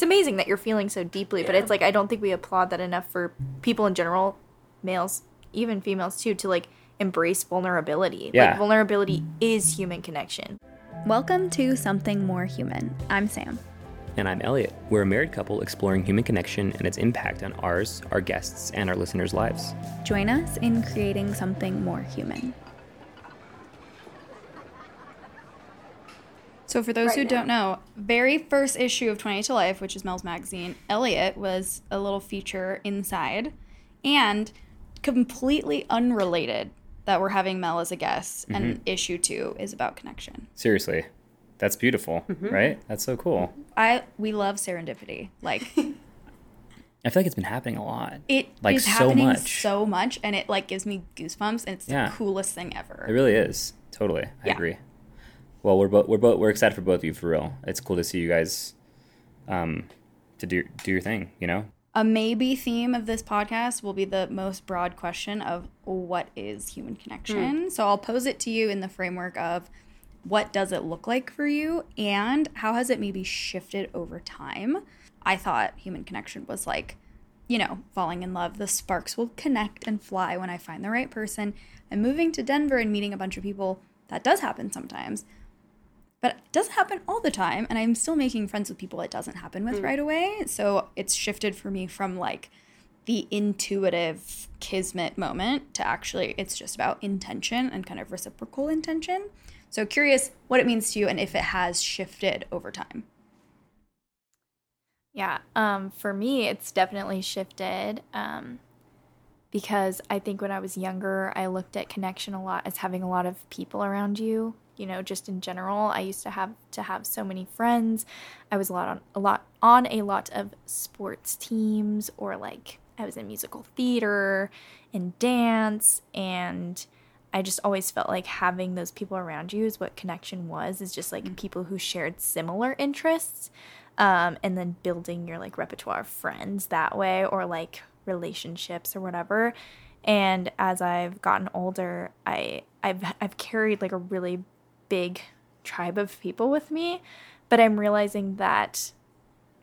it's amazing that you're feeling so deeply, but it's like I don't think we applaud that enough for people in general, males, even females too, to like embrace vulnerability. Yeah. Like vulnerability is human connection. Welcome to Something More Human. I'm Sam. And I'm Elliot. We're a married couple exploring human connection and its impact on ours, our guests, and our listeners' lives. Join us in creating something more human. So, for those Right who now. don't know, very first issue of 20 to Life, which is Mel's magazine, Elliot was a little feature inside, and completely unrelated that we're having Mel as a guest. And mm-hmm. issue two is about connection. Seriously, that's beautiful, mm-hmm. right? That's so cool. I we love serendipity. Like I feel like it's been happening a lot. it is Like, so happening much. so much, and it like gives me goosebumps, and it's Yeah. the coolest thing ever. It really is. Totally. I Yeah. agree. Well, we're both we're both we're excited for both of you for real. It's cool to see you guys um to do do your thing, you know? A maybe theme of this podcast will be the most broad question of what is human connection. So I'll pose it to you in the framework of what does it look like for you and how has it maybe shifted over time? I thought human connection was like, you know, falling in love. The sparks will connect and fly when I find the right person. And moving to Denver and meeting a bunch of people, that does happen sometimes. But it doesn't happen all the time, and I'm still making friends with people it doesn't happen with right away. So it's shifted for me from like the intuitive kismet moment to actually it's just about intention and kind of reciprocal intention. So curious what it means to you and if it has shifted over time. Yeah. Um, for me, it's definitely shifted. Um, because I think when I was younger, I looked at connection a lot as having a lot of people around you. You know, just in general, I used to have to have so many friends. I was a lot on a lot on a lot of sports teams, or like I was in musical theater and dance, and I just always felt like having those people around you is what connection was. Is just like people who shared similar interests um, and then building your like repertoire of friends that way or like relationships or whatever and as i've gotten older i i've i've carried like a really big tribe of people with me but i'm realizing that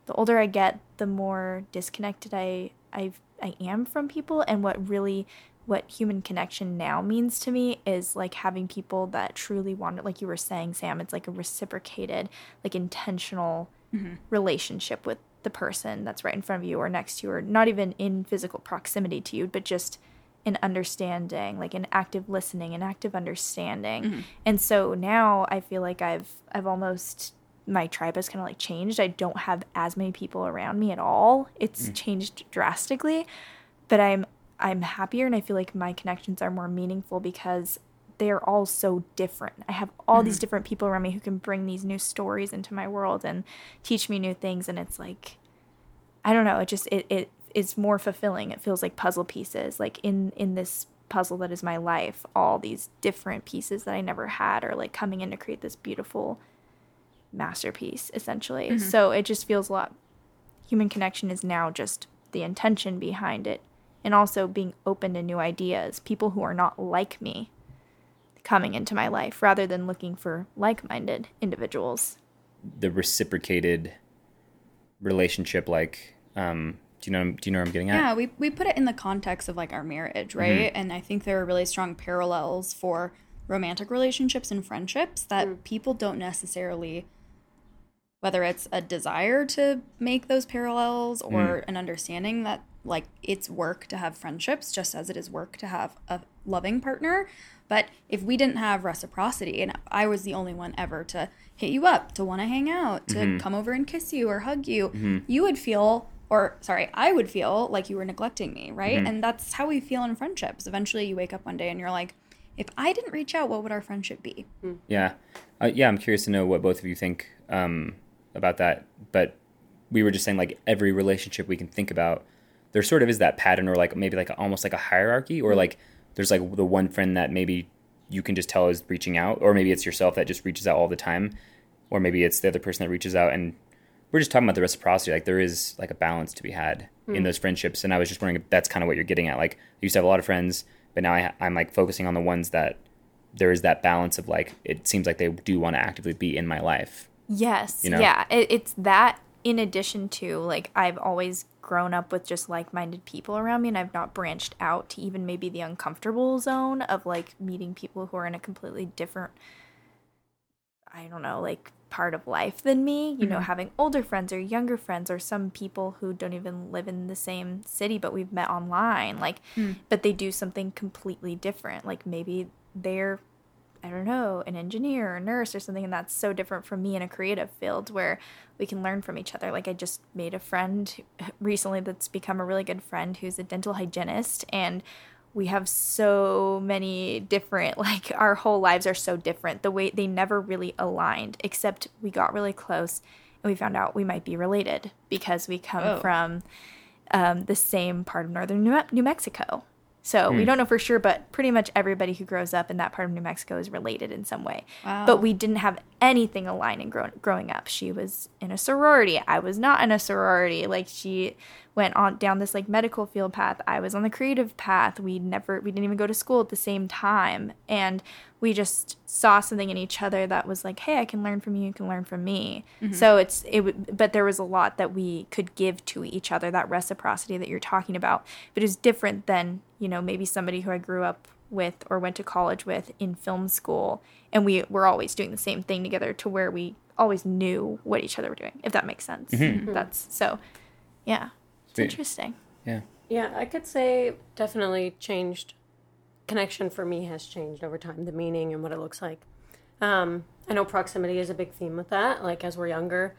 the older i get the more disconnected i i i am from people. And what really what human connection now means to me is like having people that truly want it like you were saying sam it's like a reciprocated like intentional mm-hmm. relationship with the person that's right in front of you or next to you or not even in physical proximity to you but just an understanding like an active listening an active understanding. Mm-hmm. And so now i feel like i've i've almost my tribe has kind of like changed. I don't have as many people around me at all. It's mm. changed drastically but i'm i'm happier and i feel like my connections are more meaningful because they're all so different. I have all these mm-hmm. different people around me who can bring these new stories into my world and teach me new things. And it's like i don't know it just it, it is more fulfilling. It feels like puzzle pieces like in in this puzzle that is my life all these different pieces that i never had are like coming in to create this beautiful masterpiece essentially. So it just feels a lot human connection is now just the intention behind it and also being open to new ideas people who are not like me coming into my life rather than looking for like-minded individuals. The reciprocated relationship like um do you know do you know what I'm getting at? Yeah, we, we put it in the context of like our marriage, mm-hmm. right? And I think there are really strong parallels for romantic relationships and friendships that mm. people don't necessarily, whether it's a desire to make those parallels or mm. an understanding that like it's work to have friendships just as it is work to have a loving partner. But if we didn't have reciprocity and I was the only one ever to hit you up, to want to hang out, to mm-hmm. come over and kiss you or hug you, mm-hmm. you would feel or sorry, I would feel like you were neglecting me, right? And that's how we feel in friendships. Eventually, you wake up one day and you're like, if I didn't reach out, what would our friendship be? Yeah, uh, yeah. I'm curious to know what both of you think um, about that. But we were just saying, like every relationship we can think about, there sort of is that pattern, or like maybe like almost like a hierarchy, or like there's like the one friend that maybe you can just tell is reaching out, or maybe it's yourself that just reaches out all the time, or maybe it's the other person that reaches out. And we're just talking about the reciprocity. Like there is like a balance to be had in hmm. those friendships. And I was just wondering if that's kind of what you're getting at. Like I used to have a lot of friends, but now I, I'm like focusing on the ones that there is that balance of like it seems like they do want to actively be in my life. Yes. You know? Yeah. It, it's that in addition to like I've always grown up with just like-minded people around me and I've not branched out to even maybe the uncomfortable zone of like meeting people who are in a completely different I don't know, like part of life than me, you know, mm-hmm. having older friends or younger friends or some people who don't even live in the same city but we've met online like hmm. but they do something completely different. Like maybe they're I don't know, an engineer or a nurse or something, and that's so different from me in a creative field where we can learn from each other. Like I just made a friend recently that's become a really good friend who's a dental hygienist and we have so many different like our whole lives are so different. The way they never really aligned except we got really close and we found out we might be related because we come Oh. from um, the same part of northern New, New Mexico. So we don't know for sure, but pretty much everybody who grows up in that part of New Mexico is related in some way. Wow. But we didn't have anything aligning grow- growing up. She was in a sorority. I was not in a sorority. Like she went on down this like medical field path. I was on the creative path. We never we didn't even go to school at the same time. And we just saw something in each other that was like, "Hey, I can learn from you, you can learn from me." Mm-hmm. So it's it would but there was a lot that we could give to each other, that reciprocity that you're talking about. But it's different than, you know, maybe somebody who I grew up with or went to college with in film school and we were always doing the same thing together to where we always knew what each other were doing if that makes sense mm-hmm. Mm-hmm. that's so yeah it's interesting Yeah. Yeah, I could say definitely changed. Connection for me has changed over time, the meaning and what it looks like. Um, I know proximity is a big theme with that. Like as we're younger,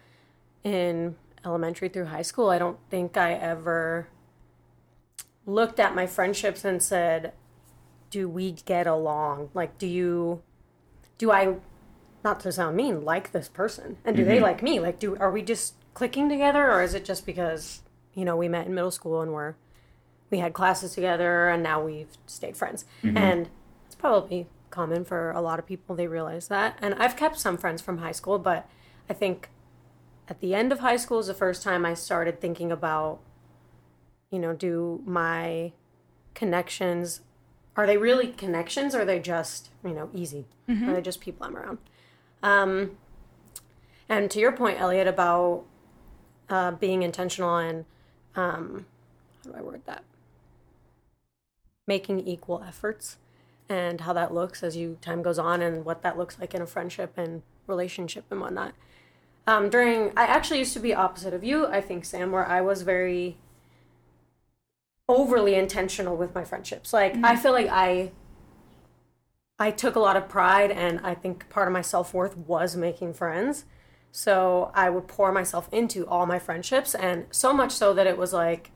in elementary through high school, I don't think I ever looked at my friendships and said, "Do we get along? Like, do you, do I, not to sound mean, like this person, and do they like me? Like, do are we just clicking together, or is it just because you know we met in middle school and we're we had classes together and now we've stayed friends. And it's probably common for a lot of people they realize that. And i've kept some friends from high school but i think at the end of high school is the first time i started thinking about you know do my connections are they really connections or are they just you know easy? Are they just people i'm around? Um, and to your point elliot about uh, being intentional and um, how do i word that? Making equal efforts and how that looks as you time goes on and what that looks like in a friendship and relationship and whatnot. Um, during i actually used to be opposite of you. I think sam where i was very overly intentional with my friendships. Like i feel like i i took a lot of pride and i think part of my self-worth was making friends so i would pour myself into all my friendships and so much so that it was like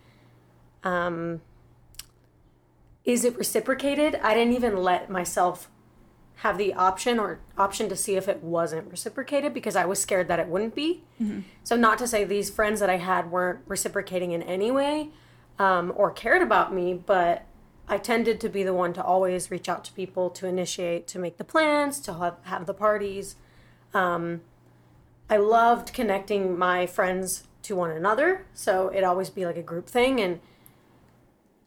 um is it reciprocated? I didn't even let myself have the option or option to see if it wasn't reciprocated because I was scared that it wouldn't be. So, not to say these friends that I had weren't reciprocating in any way um, or cared about me, but I tended to be the one to always reach out to people to initiate, to make the plans, to have, have the parties. Um, I loved connecting my friends to one another, so it'd always be like a group thing. And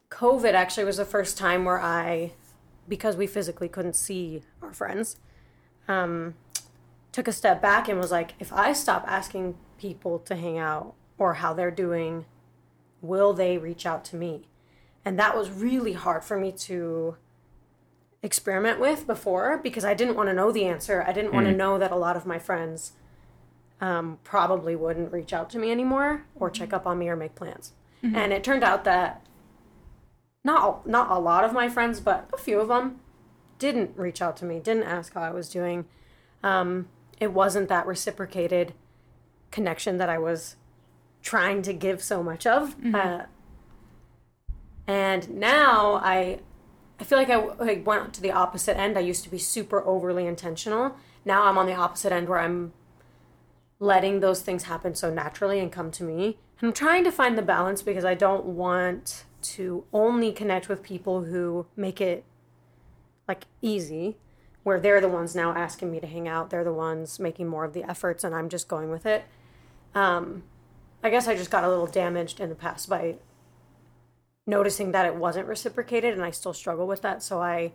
COVID actually was the first time where I, because we physically couldn't see our friends, um, took a step back and was like, if I stop asking people to hang out or how they're doing, will they reach out to me? And that was really hard for me to experiment with before because I didn't want to know the answer. I didn't want to know that a lot of my friends um, probably wouldn't reach out to me anymore or check up on me or make plans. And it turned out that not not a lot of my friends, but a few of them didn't reach out to me, didn't ask how I was doing. Um, it wasn't that reciprocated connection that I was trying to give so much of. Uh, and now I, I feel like I, I went to the opposite end. I used to be super overly intentional. Now I'm on the opposite end where I'm letting those things happen so naturally and come to me. I'm trying to find the balance because I don't want to only connect with people who make it like easy, where they're the ones now asking me to hang out. They're the ones making more of the efforts, and I'm just going with it. Um, I guess I just got a little damaged in the past by noticing that it wasn't reciprocated, and I still struggle with that. So I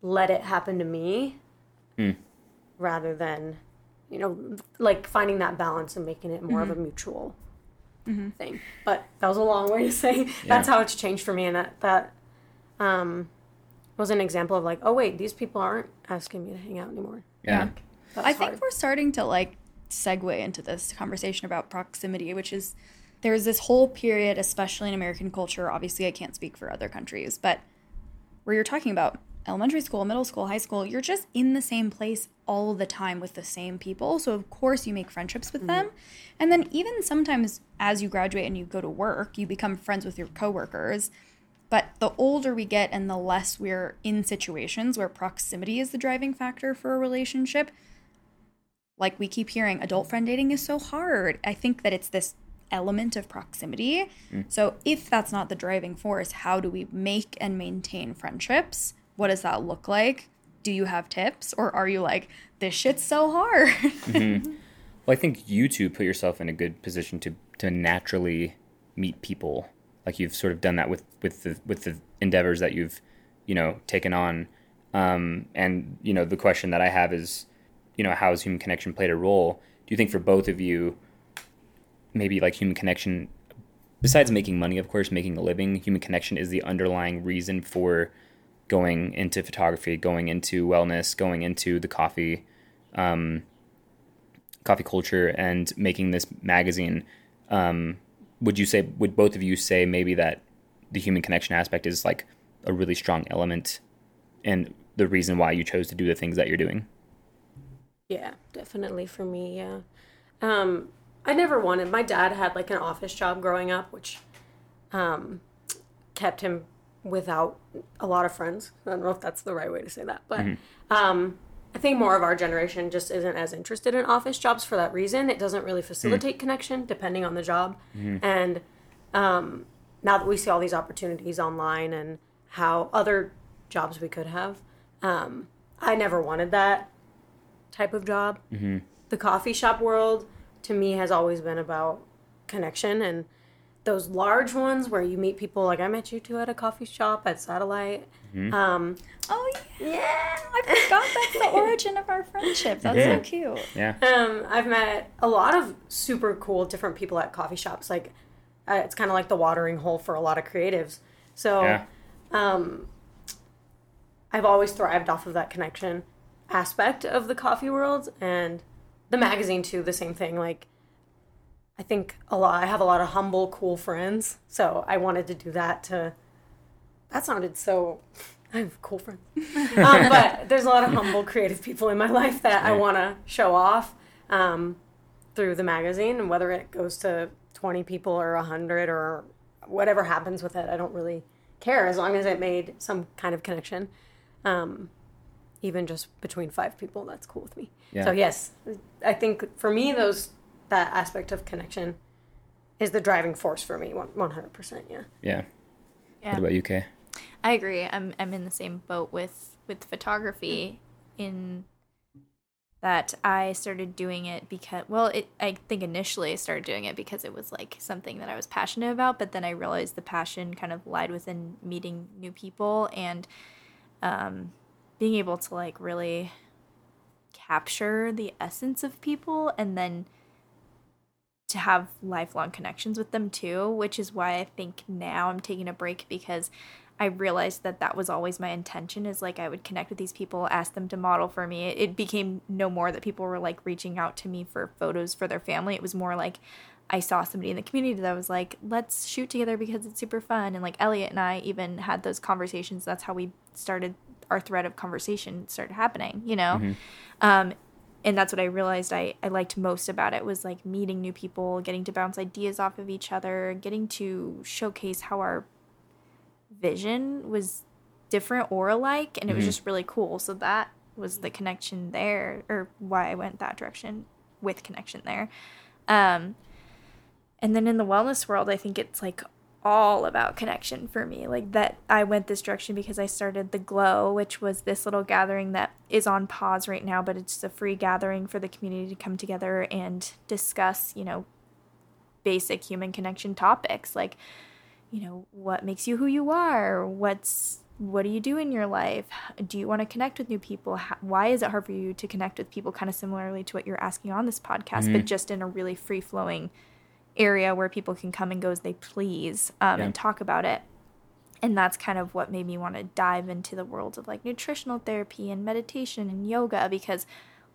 let it happen to me rather than you know, like finding that balance and making it more of a mutual thing. But that was a long way to say that's how it's changed for me, and that that um, was an example of like, oh wait, these people aren't asking me to hang out anymore. Yeah. That's I think hard. we're starting to like segue into this conversation about proximity, which is there's this whole period, especially in American culture. Obviously, I can't speak for other countries, but where you're talking about elementary school, middle school, high school, you're just in the same place all the time with the same people. So, of course, you make friendships with mm-hmm. them. And then, even sometimes as you graduate and you go to work, you become friends with your coworkers. But the older we get and the less we're in situations where proximity is the driving factor for a relationship, like we keep hearing, adult friend dating is so hard. I think that it's this element of proximity. Mm. So, if that's not the driving force, how do we make and maintain friendships? What does that look like? Do you have tips? Or are you like, this shit's so hard? Well, I think you two put yourself in a good position to to naturally meet people. Like you've sort of done that with with the with the endeavors that you've, you know, taken on. Um, and you know, the question that I have is, you know, how has human connection played a role? Do you think for both of you, maybe like human connection, besides making money, of course, making a living, human connection is the underlying reason for going into photography, going into wellness, going into the coffee. Um, coffee culture and making this magazine um, would you say would both of you say maybe that the human connection aspect is like a really strong element and the reason why you chose to do the things that you're doing Yeah, definitely for me, yeah. Um, I never wanted my dad had like an office job growing up, which um kept him without a lot of friends. I don't know if that's the right way to say that, but um I think more of our generation just isn't as interested in office jobs for that reason. It doesn't really facilitate connection depending on the job. And um, now that we see all these opportunities online and how other jobs we could have, um, I never wanted that type of job. The coffee shop world to me has always been about connection and those large ones where you meet people like I met you two at a coffee shop at Satellite. Um, oh, yeah. I forgot that's the origin of our friendship. That's Yeah. so cute. yeah Um, I've met a lot of super cool different people at coffee shops. Like, uh, it's kind of like the watering hole for a lot of creatives. So, yeah um, I've always thrived off of that connection aspect of the coffee world and the magazine too. The same thing. Like, I think a lot. I have a lot of humble, cool friends. So I wanted to do that. To that sounded so. I have cool friends, um, but there's a lot of humble, creative people in my life that I want to show off um, through the magazine, and whether it goes to 20 people or 100 or whatever happens with it, I don't really care as long as it made some kind of connection. Um, even just between five people, that's cool with me. Yeah. So yes, I think for me, those that aspect of connection is the driving force for me. One hundred percent. Yeah. yeah Yeah. what about you kay I agree. I'm I'm in the same boat with with photography in that I started doing it because well, it I think initially I started doing it because it was like something that I was passionate about, but then I realized the passion kind of lied within meeting new people and um being able to like really capture the essence of people and then to have lifelong connections with them too, which is why I think now I'm taking a break because I realized that that was always my intention is like I would connect with these people, ask them to model for me. It, became no more that people were like reaching out to me for photos for their family. It was more like I saw somebody in the community that was like, let's shoot together because it's super fun. And like Elliot and I even had those conversations. That's how we started our thread of conversation started happening, you know? Um, and that's what I realized I, I liked most about it was like meeting new people, getting to bounce ideas off of each other, getting to showcase how our vision was different or alike, and it was just really cool. So that was the connection there, or why I went that direction with connection there. Um, and then in the wellness world, I think it's like all about connection for me. Like that I went this direction because I started the Glow, which was this little gathering that is on pause right now, but it's a free gathering for the community to come together and discuss, you know, basic human connection topics like you know, what makes you who you are, what's what do you do in your life? Do you want to connect with new people? How, why is it hard for you to connect with people? Kind of similarly to what you're asking on this podcast, Mm-hmm. but just in a really free flowing area where people can come and go as they please um, Yeah. and talk about it. And that's kind of what made me want to dive into the world of like nutritional therapy and meditation and yoga because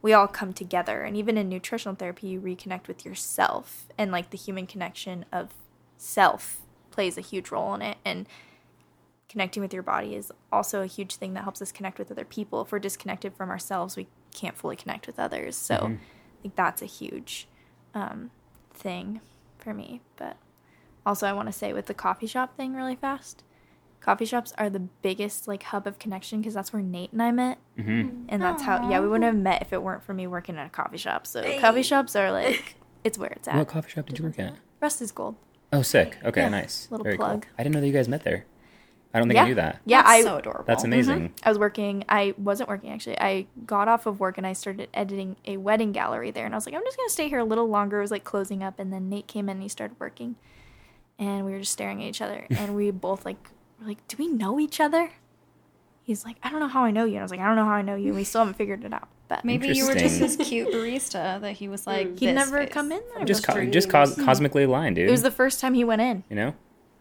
we all come together. And even in nutritional therapy, you reconnect with yourself and like the human connection of self plays a huge role in it. And connecting with your body is also a huge thing that helps us connect with other people. If we're disconnected from ourselves, we can't fully connect with others. So Mm-hmm. I think that's a huge um, thing for me. But also, I want to say with the coffee shop thing really fast. Coffee shops are the biggest like hub of connection because that's where Nate and I met, Mm-hmm. and that's how yeah we wouldn't have met if it weren't for me working at a coffee shop. So coffee shops are like it's where it's at. What coffee shop did you work at? Rust is gold. Oh, sick. Okay, Yeah, nice. little Very plug. cool. I didn't know that you guys met there. I don't think I Yeah. knew that. Yeah, That's I so adorable. That's mm-hmm. amazing. I was working. I wasn't working actually. I got off of work and I started editing a wedding gallery there. And I was like, I'm just gonna stay here a little longer. It was like closing up, and then Nate came in and he started working, and we were just staring at each other, and we both like were like, do we know each other? He's like, I don't know how I know you. And I was like, I don't know how I know you. And we still haven't figured it out. But Maybe you were just Interesting. this cute barista that he was like. he'd this never face. come in there. Just, co- just cos- cosmically aligned, dude. it was the first time he went in. you know?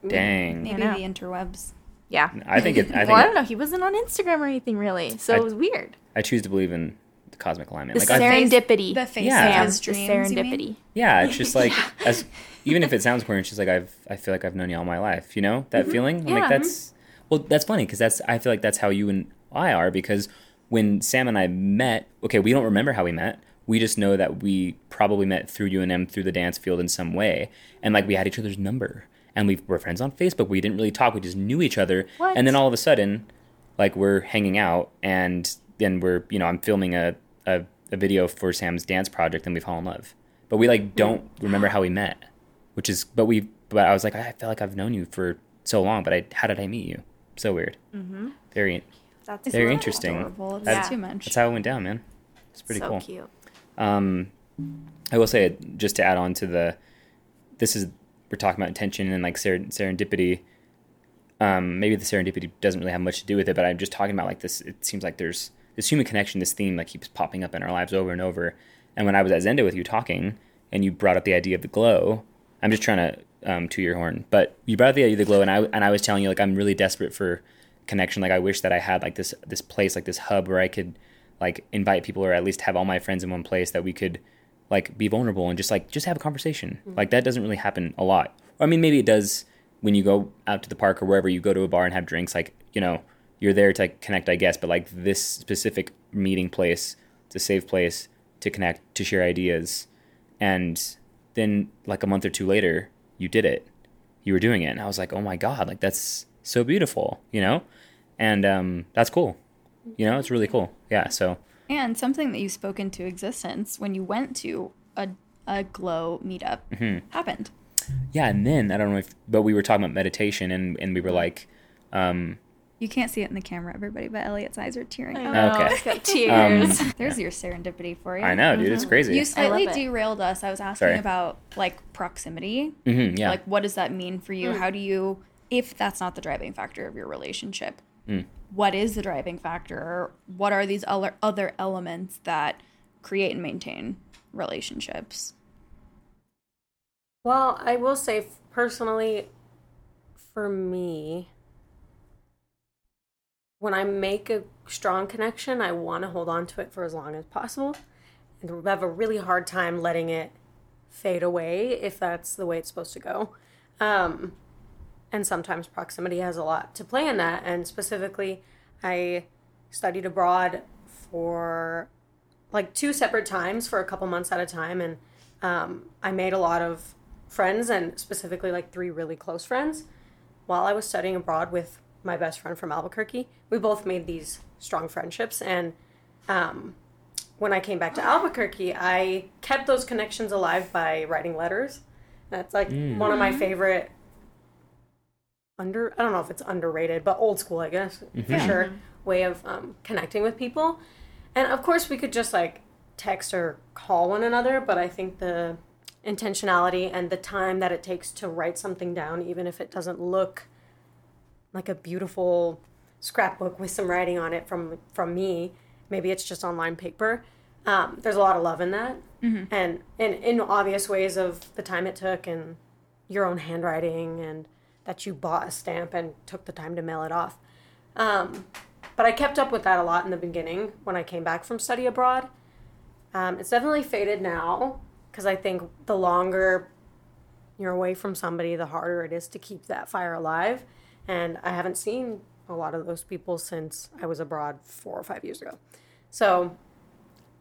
Dang. Maybe know. the interwebs. Yeah. I think it. I think well, I don't know. He wasn't on Instagram or anything really, so I- it was weird. I choose to believe in the cosmic alignment. The Like, I, serendipity. the face Yeah. of his the dreams. you serendipity. yeah, it's just like as even if it sounds queer, it's just like I've I feel like I've known you all my life. You know that feeling? I'm Mm-hmm. Yeah. Like that's well, that's funny because that's I feel like that's how you and I are because when Sam and I met, okay, we don't remember how we met. We just know that we probably met through UNM through the dance field in some way, and like we had each other's number, and we were friends on Facebook. We didn't really talk; we just knew each other, What? and then all of a sudden, like we're hanging out, and then we're you know I'm filming a a, a video for Sam's dance project, and we fall in love, but we like don't remember how we met, which is but we but I was like I feel like I've known you for so long, but I how did I meet you? So weird. Mm-hmm. Very. That's Very interesting. Adorable. It's Yeah. too much. That's how it went down, man. It's pretty so cool. cute. Um, I will say just to add on to the, this is we're talking about intention and like ser- serendipity. Um, maybe the serendipity doesn't really have much to do with it, but I'm just talking about like this. It seems like there's this human connection, this theme that keeps popping up in our lives over and over. And when I was at Zendo with you talking, and you brought up the idea of the glow, I'm just trying to um, to your horn, but you brought up the idea of the glow, and I and I was telling you like I'm really desperate for connection. Like I wish that I had like this this place, like this hub where I could like invite people or at least have all my friends in one place that we could like be vulnerable and just like just have a conversation. Like that doesn't really happen a lot. Or, I mean, maybe it does when you go out to the park or wherever you go to a bar and have drinks. Like you know, you're there to connect, I guess. But like this specific meeting place, it's a safe place to connect, to share ideas, and then like a month or two later, you did it. You were doing it, and I was like, oh my god, like that's so beautiful, you know, and um, that's cool. You know, it's really cool. Yeah. So And something that you spoke into existence when you went to a, a glow meetup Mm-hmm. happened. yeah, and then I don't know if, but we were talking about meditation, and and we were like, um, You can't see it in the camera, everybody, but Elliot's eyes are tearing up. know, Okay. it's got tears. There's your serendipity for you. I know, dude, it's crazy. You slightly derailed us. I was asking Sorry. about like proximity. hmm yeah. Like, what does that mean for you? How do you, if that's not the driving factor of your relationship, Mm. What is the driving factor? What are these other other elements that create and maintain relationships? Well, I will say personally, for me, when I make a strong connection, I want to hold on to it for as long as possible. And have a really hard time letting it fade away if that's the way it's supposed to go. Um, and sometimes proximity has a lot to play in that. And specifically, I studied abroad for like two separate times for a couple months at a time. And um, I made a lot of friends and specifically like three really close friends while I was studying abroad with my best friend from Albuquerque. We both made these strong friendships. And um, when I came back to Albuquerque, I kept those connections alive by writing letters. That's like one of my favorite under I don't know if it's underrated, but old school, I guess, for sure, way of um, connecting with people. And of course, we could just like text or call one another, but I think the intentionality and the time that it takes to write something down, even if it doesn't look like a beautiful scrapbook with some writing on it from from me. Maybe it's just online paper. Um, there's a lot of love in that, Mm-hmm. and in in obvious ways of the time it took and your own handwriting and that you bought a stamp and took the time to mail it off. Um, but I kept up with that a lot in the beginning when I came back from study abroad. Um, it's definitely faded now because I think the longer you're away from somebody, the harder it is to keep that fire alive. And I haven't seen a lot of those people since I was abroad four or five years ago. So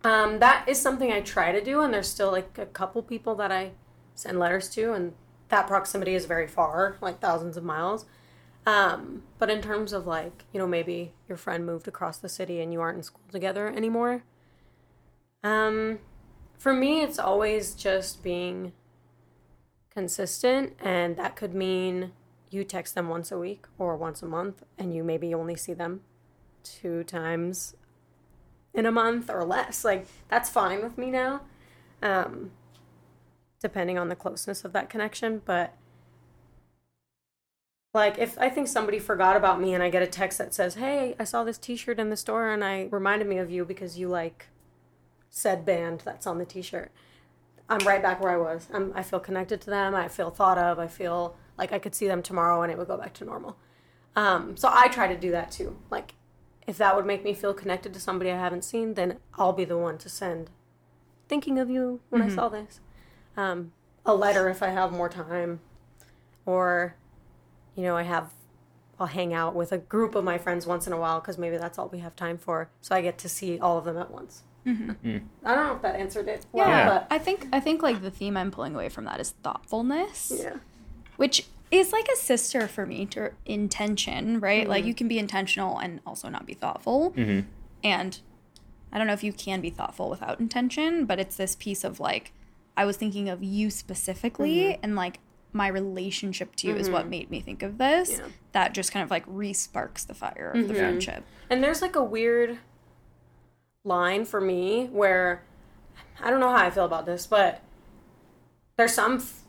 um, that is something I try to do, and there's still like a couple people that I send letters to, and that proximity is very far, like thousands of miles. Um, but in terms of like, you know, maybe your friend moved across the city and you aren't in school together anymore. Um, for me, it's always just being consistent, and that could mean you text them once a week or once a month, and you maybe only see them two times in a month or less. Like, that's fine with me now, um, depending on the closeness of that connection. But, like, if I think somebody forgot about me and I get a text that says, Hey, I saw this t shirt in the store and I reminded me of you because you like said band that's on the t shirt. I'm right back where I was. I'm, I feel connected to them. I feel thought of. I feel like I could see them tomorrow and it would go back to normal. Um, so I try to do that too. Like, if that would make me feel connected to somebody I haven't seen, then I'll be the one to send. Thinking of you when I saw this. Um, a letter if I have more time, or, you know, I have. I'll hang out with a group of my friends once in a while because maybe that's all we have time for. So I get to see all of them at once. I don't know if that answered it. Well, Yeah, but I think I think like the theme I'm pulling away from that is thoughtfulness. yeah. which is like a sister for me to intention, right? Mm-hmm. Like you can be intentional and also not be thoughtful. Mm-hmm. And I don't know if you can be thoughtful without intention, but it's this piece of like I was thinking of you specifically Mm-hmm. and like my relationship to you is what made me think of this. Yeah. Mm-hmm. That just kind of like resparks the fire of the friendship. And there's like a weird line for me where I don't know how I feel about this, but there's some f-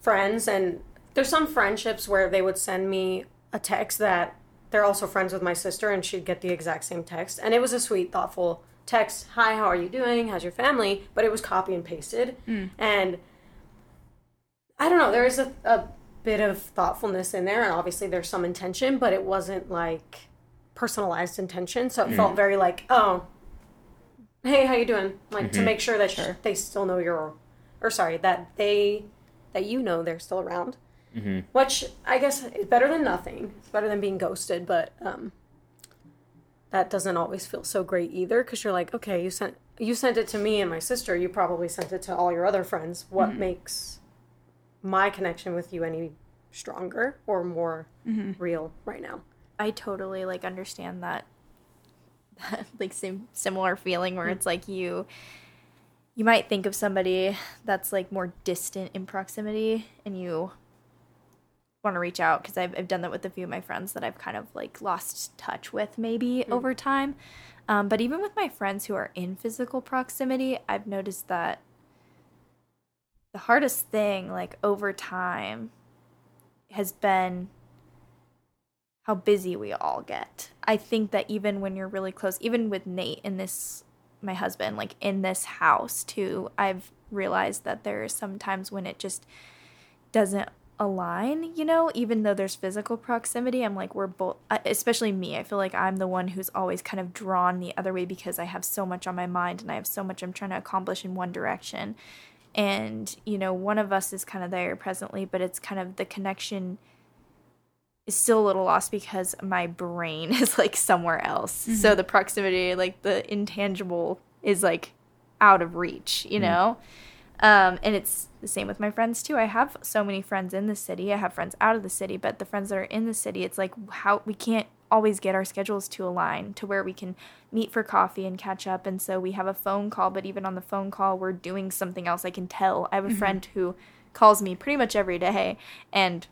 friends and there's some friendships where they would send me a text that they're also friends with my sister and she'd get the exact same text. And it was a sweet, thoughtful text. Hi, how are you doing? How's your family? But it was copy and pasted. Mm. And I don't know, there is a, a bit of thoughtfulness in there. And obviously there's some intention, but it wasn't like personalized intention. So it mm. felt very like, oh, hey, how you doing? Like to mm-hmm. make sure that sh- they still know you're, or sorry, that they, that you know they're still around. Mm-hmm. Which I guess is better than nothing. It's better than being ghosted, but um, that doesn't always feel so great either. Because you're like, okay, you sent you sent it to me and my sister. You probably sent it to all your other friends. What mm-hmm. makes my connection with you any stronger or more mm-hmm. real right now? I totally like understand that that like same similar feeling where mm. it's like you you might think of somebody that's like more distant in proximity and you want to reach out because I've, I've done that with a few of my friends that I've kind of like lost touch with maybe over time. Um, but even with my friends who are in physical proximity, I've noticed that the hardest thing like over time has been how busy we all get. I think that even when you're really close, even with Nate in this, my husband, like in this house too, I've realized that there are some times when it just doesn't align, you know, even though there's physical proximity. I'm like, we're both, especially me, I feel like I'm the one who's always kind of drawn the other way because I have so much on my mind and I have so much I'm trying to accomplish in one direction. And, you know, one of us is kind of there presently, but it's kind of the connection is still a little lost because my brain is like somewhere else. So mm-hmm. the proximity, like the intangible, is like out of reach, you mm. know? Um, and it's the same with my friends too. I have so many friends in the city. I have friends out of the city, but the friends that are in the city, it's like how we can't always get our schedules to align to where we can meet for coffee and catch up. And so we have a phone call, but even on the phone call, we're doing something else. I can tell. I have a friend who calls me pretty much every day and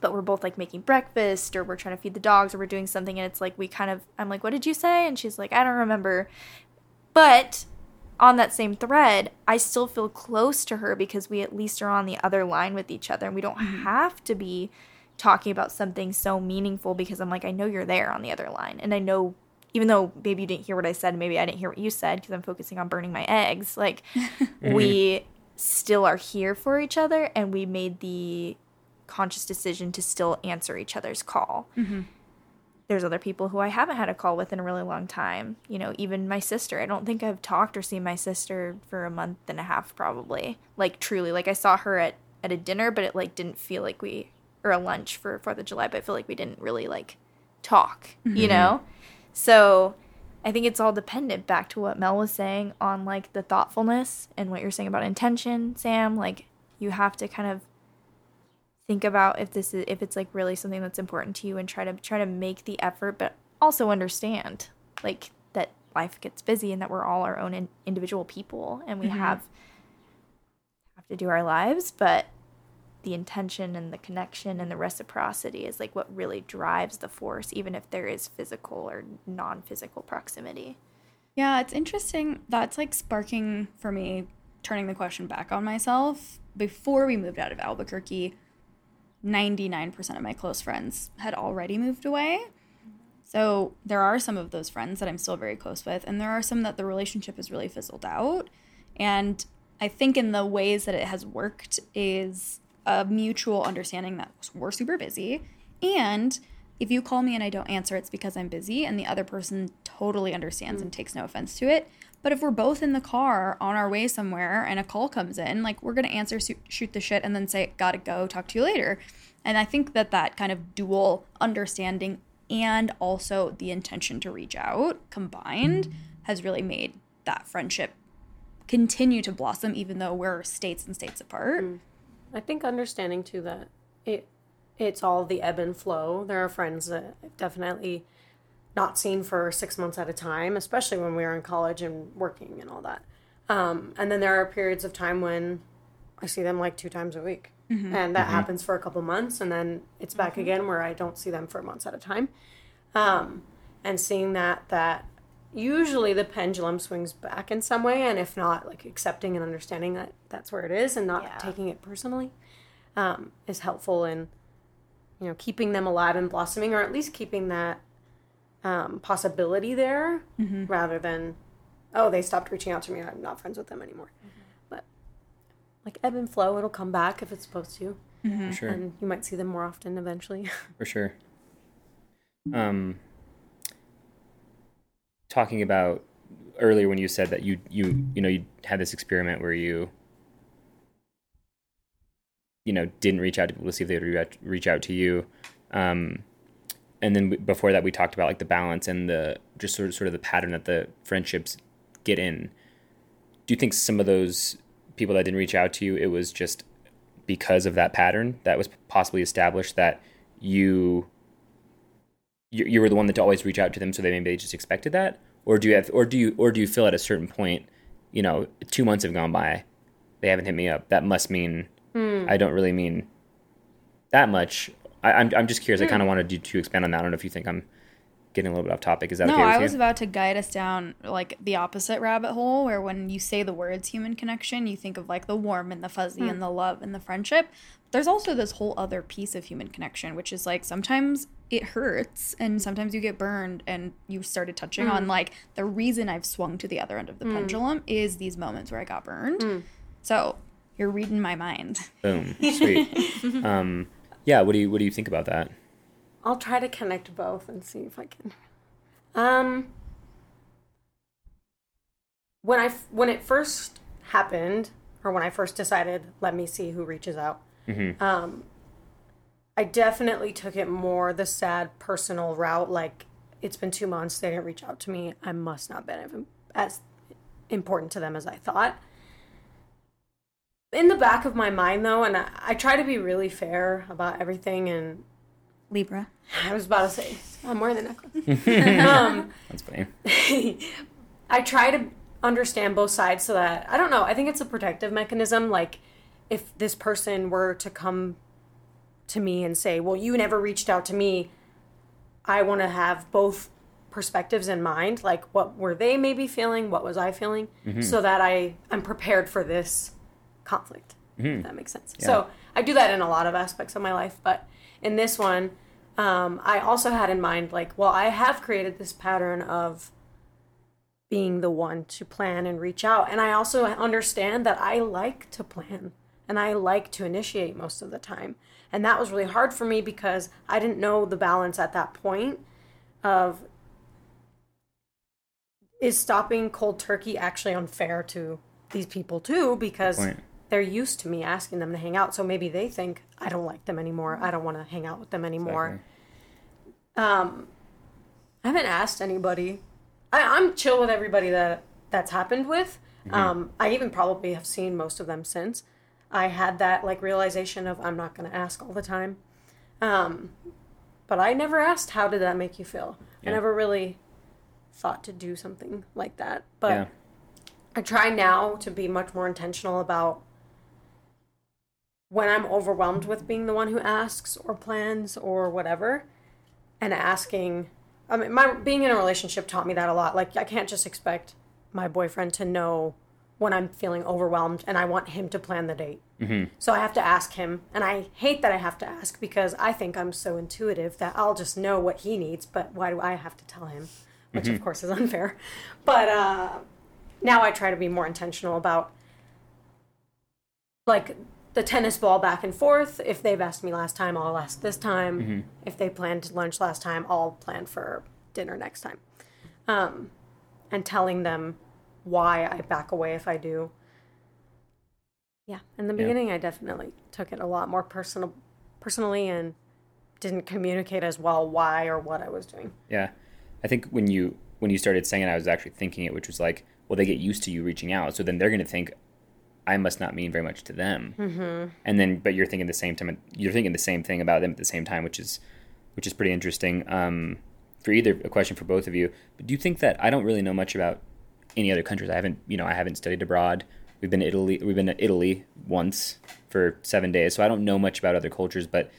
but we're both like making breakfast or we're trying to feed the dogs or we're doing something and it's like we kind of I'm like what did you say and she's like I don't remember but on that same thread I still feel close to her because we at least are on the other line with each other and we don't mm-hmm. have to be talking about something so meaningful because I'm like, I know you're there on the other line. And I know, even though maybe you didn't hear what I said, maybe I didn't hear what you said because I'm focusing on burning my eggs, like, mm-hmm. we still are here for each other and we made the conscious decision to still answer each other's call. Mm-hmm. There's other people who I haven't had a call with in a really long time. You know, even my sister. I don't think I've talked or seen my sister for a month and a half, probably. Like truly, like I saw her at at a dinner, but it like didn't feel like we or a lunch for Fourth of July, but I feel like we didn't really like talk. You mm-hmm. know, so I think it's all dependent back to what Mel was saying on like the thoughtfulness and what you're saying about intention, Sam. Like you have to kind of think about if this is if it's like really something that's important to you and try to try to make the effort but also understand like that life gets busy and that we're all our own in, individual people and we mm-hmm. have have to do our lives but the intention and the connection and the reciprocity is like what really drives the force even if there is physical or non-physical proximity Yeah, it's interesting. That's like sparking for me, turning the question back on myself. Before we moved out of Albuquerque, 99% of my close friends had already moved away. So there are some of those friends that I'm still very close with, and there are some that the relationship has really fizzled out. And I think in the ways that it has worked is a mutual understanding that we're super busy. And if you call me and I don't answer, it's because I'm busy, and the other person totally understands and mm. takes no offense to it. But if we're both in the car on our way somewhere and a call comes in, like we're gonna answer, shoot, the shit, and then say, "Gotta go, talk to you later." And I think that that kind of dual understanding and also the intention to reach out combined has really made that friendship continue to blossom, even though we're states and states apart. Mm. I think understanding too that it it's all the ebb and flow. There are friends that definitely not seen for six months at a time, especially when we were in college and working and all that. Um, and then there are periods of time when I see them like two times a week. And that happens for a couple months, and then it's back again where I don't see them for months at a time. Um, and seeing that that usually the pendulum swings back in some way, and if not, like accepting and understanding that that's where it is and not Yeah. taking it personally um, is helpful in you know keeping them alive and blossoming, or at least keeping that um, possibility there, rather than oh they stopped reaching out to me, I'm not friends with them anymore. But like ebb and flow, it'll come back if it's supposed to, For sure. and you might see them more often eventually. For sure. Um, talking about earlier when you said that you you you know you had this experiment where you you know didn't reach out to people to see if they would reach out, reach out to you um, and then before that we talked about like the balance and the just sort of sort of the pattern that the friendships get in. Do you think some of those people that didn't reach out to you it was just because of that pattern that was possibly established that you you, you were the one that to always reach out to them so they maybe they just expected that? Or do you have or do you or do you feel at a certain point you know two months have gone by they haven't hit me up that must mean hmm. i don't really mean that much I, I'm, I'm just curious. I hmm. kind of wanted you to expand on that. I don't know if you think i'm getting a little bit off topic. Is that No, okay with I you? was about to guide us down like the opposite rabbit hole where when you say the words human connection, you think of like the warm and the fuzzy hmm. and the love and the friendship. There's also this whole other piece of human connection, which is like sometimes it hurts and sometimes you get burned and you started touching on hmm. like the reason I've swung to the other end of the pendulum is these moments where I got burned. So you're reading my mind. boom. Sweet. Um yeah what do you what do you think about that I'll try to connect both and see if I can. Um, when I when it first happened, or when I first decided, let me see who reaches out. Um, I definitely took it more the sad personal route. Like it's been two months, they didn't reach out to me. I must not been as important to them as I thought. In the back of my mind, though, and I, I try to be really fair about everything, and Libra. I was about to say, I'm wearing the necklace. um, that's funny I try to understand both sides so that, I don't know, I think it's a protective mechanism. Like, if this person were to come to me and say, well, you never reached out to me, I want to have both perspectives in mind. Like, what were they maybe feeling? What was I feeling? So that I, I'm prepared for this conflict. If that makes sense. So I do that in a lot of aspects of my life, but in this one, um, I also had in mind like, well, I have created this pattern of being the one to plan and reach out, and I also understand that I like to plan and I like to initiate most of the time, and that was really hard for me because I didn't know the balance at that point of is stopping cold turkey actually unfair to these people too because Point. They're used to me asking them to hang out so maybe they think i don't like them anymore. I don't want to hang out with them anymore. Um i haven't asked anybody. I, i'm chill with everybody that that's happened with. Um i even probably have seen most of them since. I had that like realization of i'm not going to ask all the time. Um but i never asked how did that make you feel? Yeah. i never really thought to do something like that but yeah. I try now to be much more intentional about when I'm overwhelmed with being the one who asks or plans or whatever and asking I mean my being in a relationship taught me that a lot. Like I can't just expect my boyfriend to know when I'm feeling overwhelmed and I want him to plan the date. Mm-hmm. So I have to ask him and I hate that I have to ask because I think I'm so intuitive that I'll just know what he needs, but why do I have to tell him? Which of course is unfair. But uh now I try to be more intentional about like the tennis ball back and forth. If they've asked me last time, I'll ask this time. If they planned lunch last time, I'll plan for dinner next time. Um, and telling them why I back away if I do. Yeah, in the Yeah. beginning, I definitely took it a lot more personal, personally, and didn't communicate as well why or what I was doing. Yeah, I think when you when you started saying it, I was actually thinking it, which was like, well, they get used to you reaching out, so then they're going to think I must not mean very much to them, mm-hmm. and then but you're thinking the same time, you're thinking the same thing about them at the same time, which is which is pretty interesting. Um, for either a question for both of you, but do you think that I don't really know much about any other countries? I haven't, you know, I haven't studied abroad. We've been to Italy. We've been to Italy once for seven days, so I don't know much about other cultures, but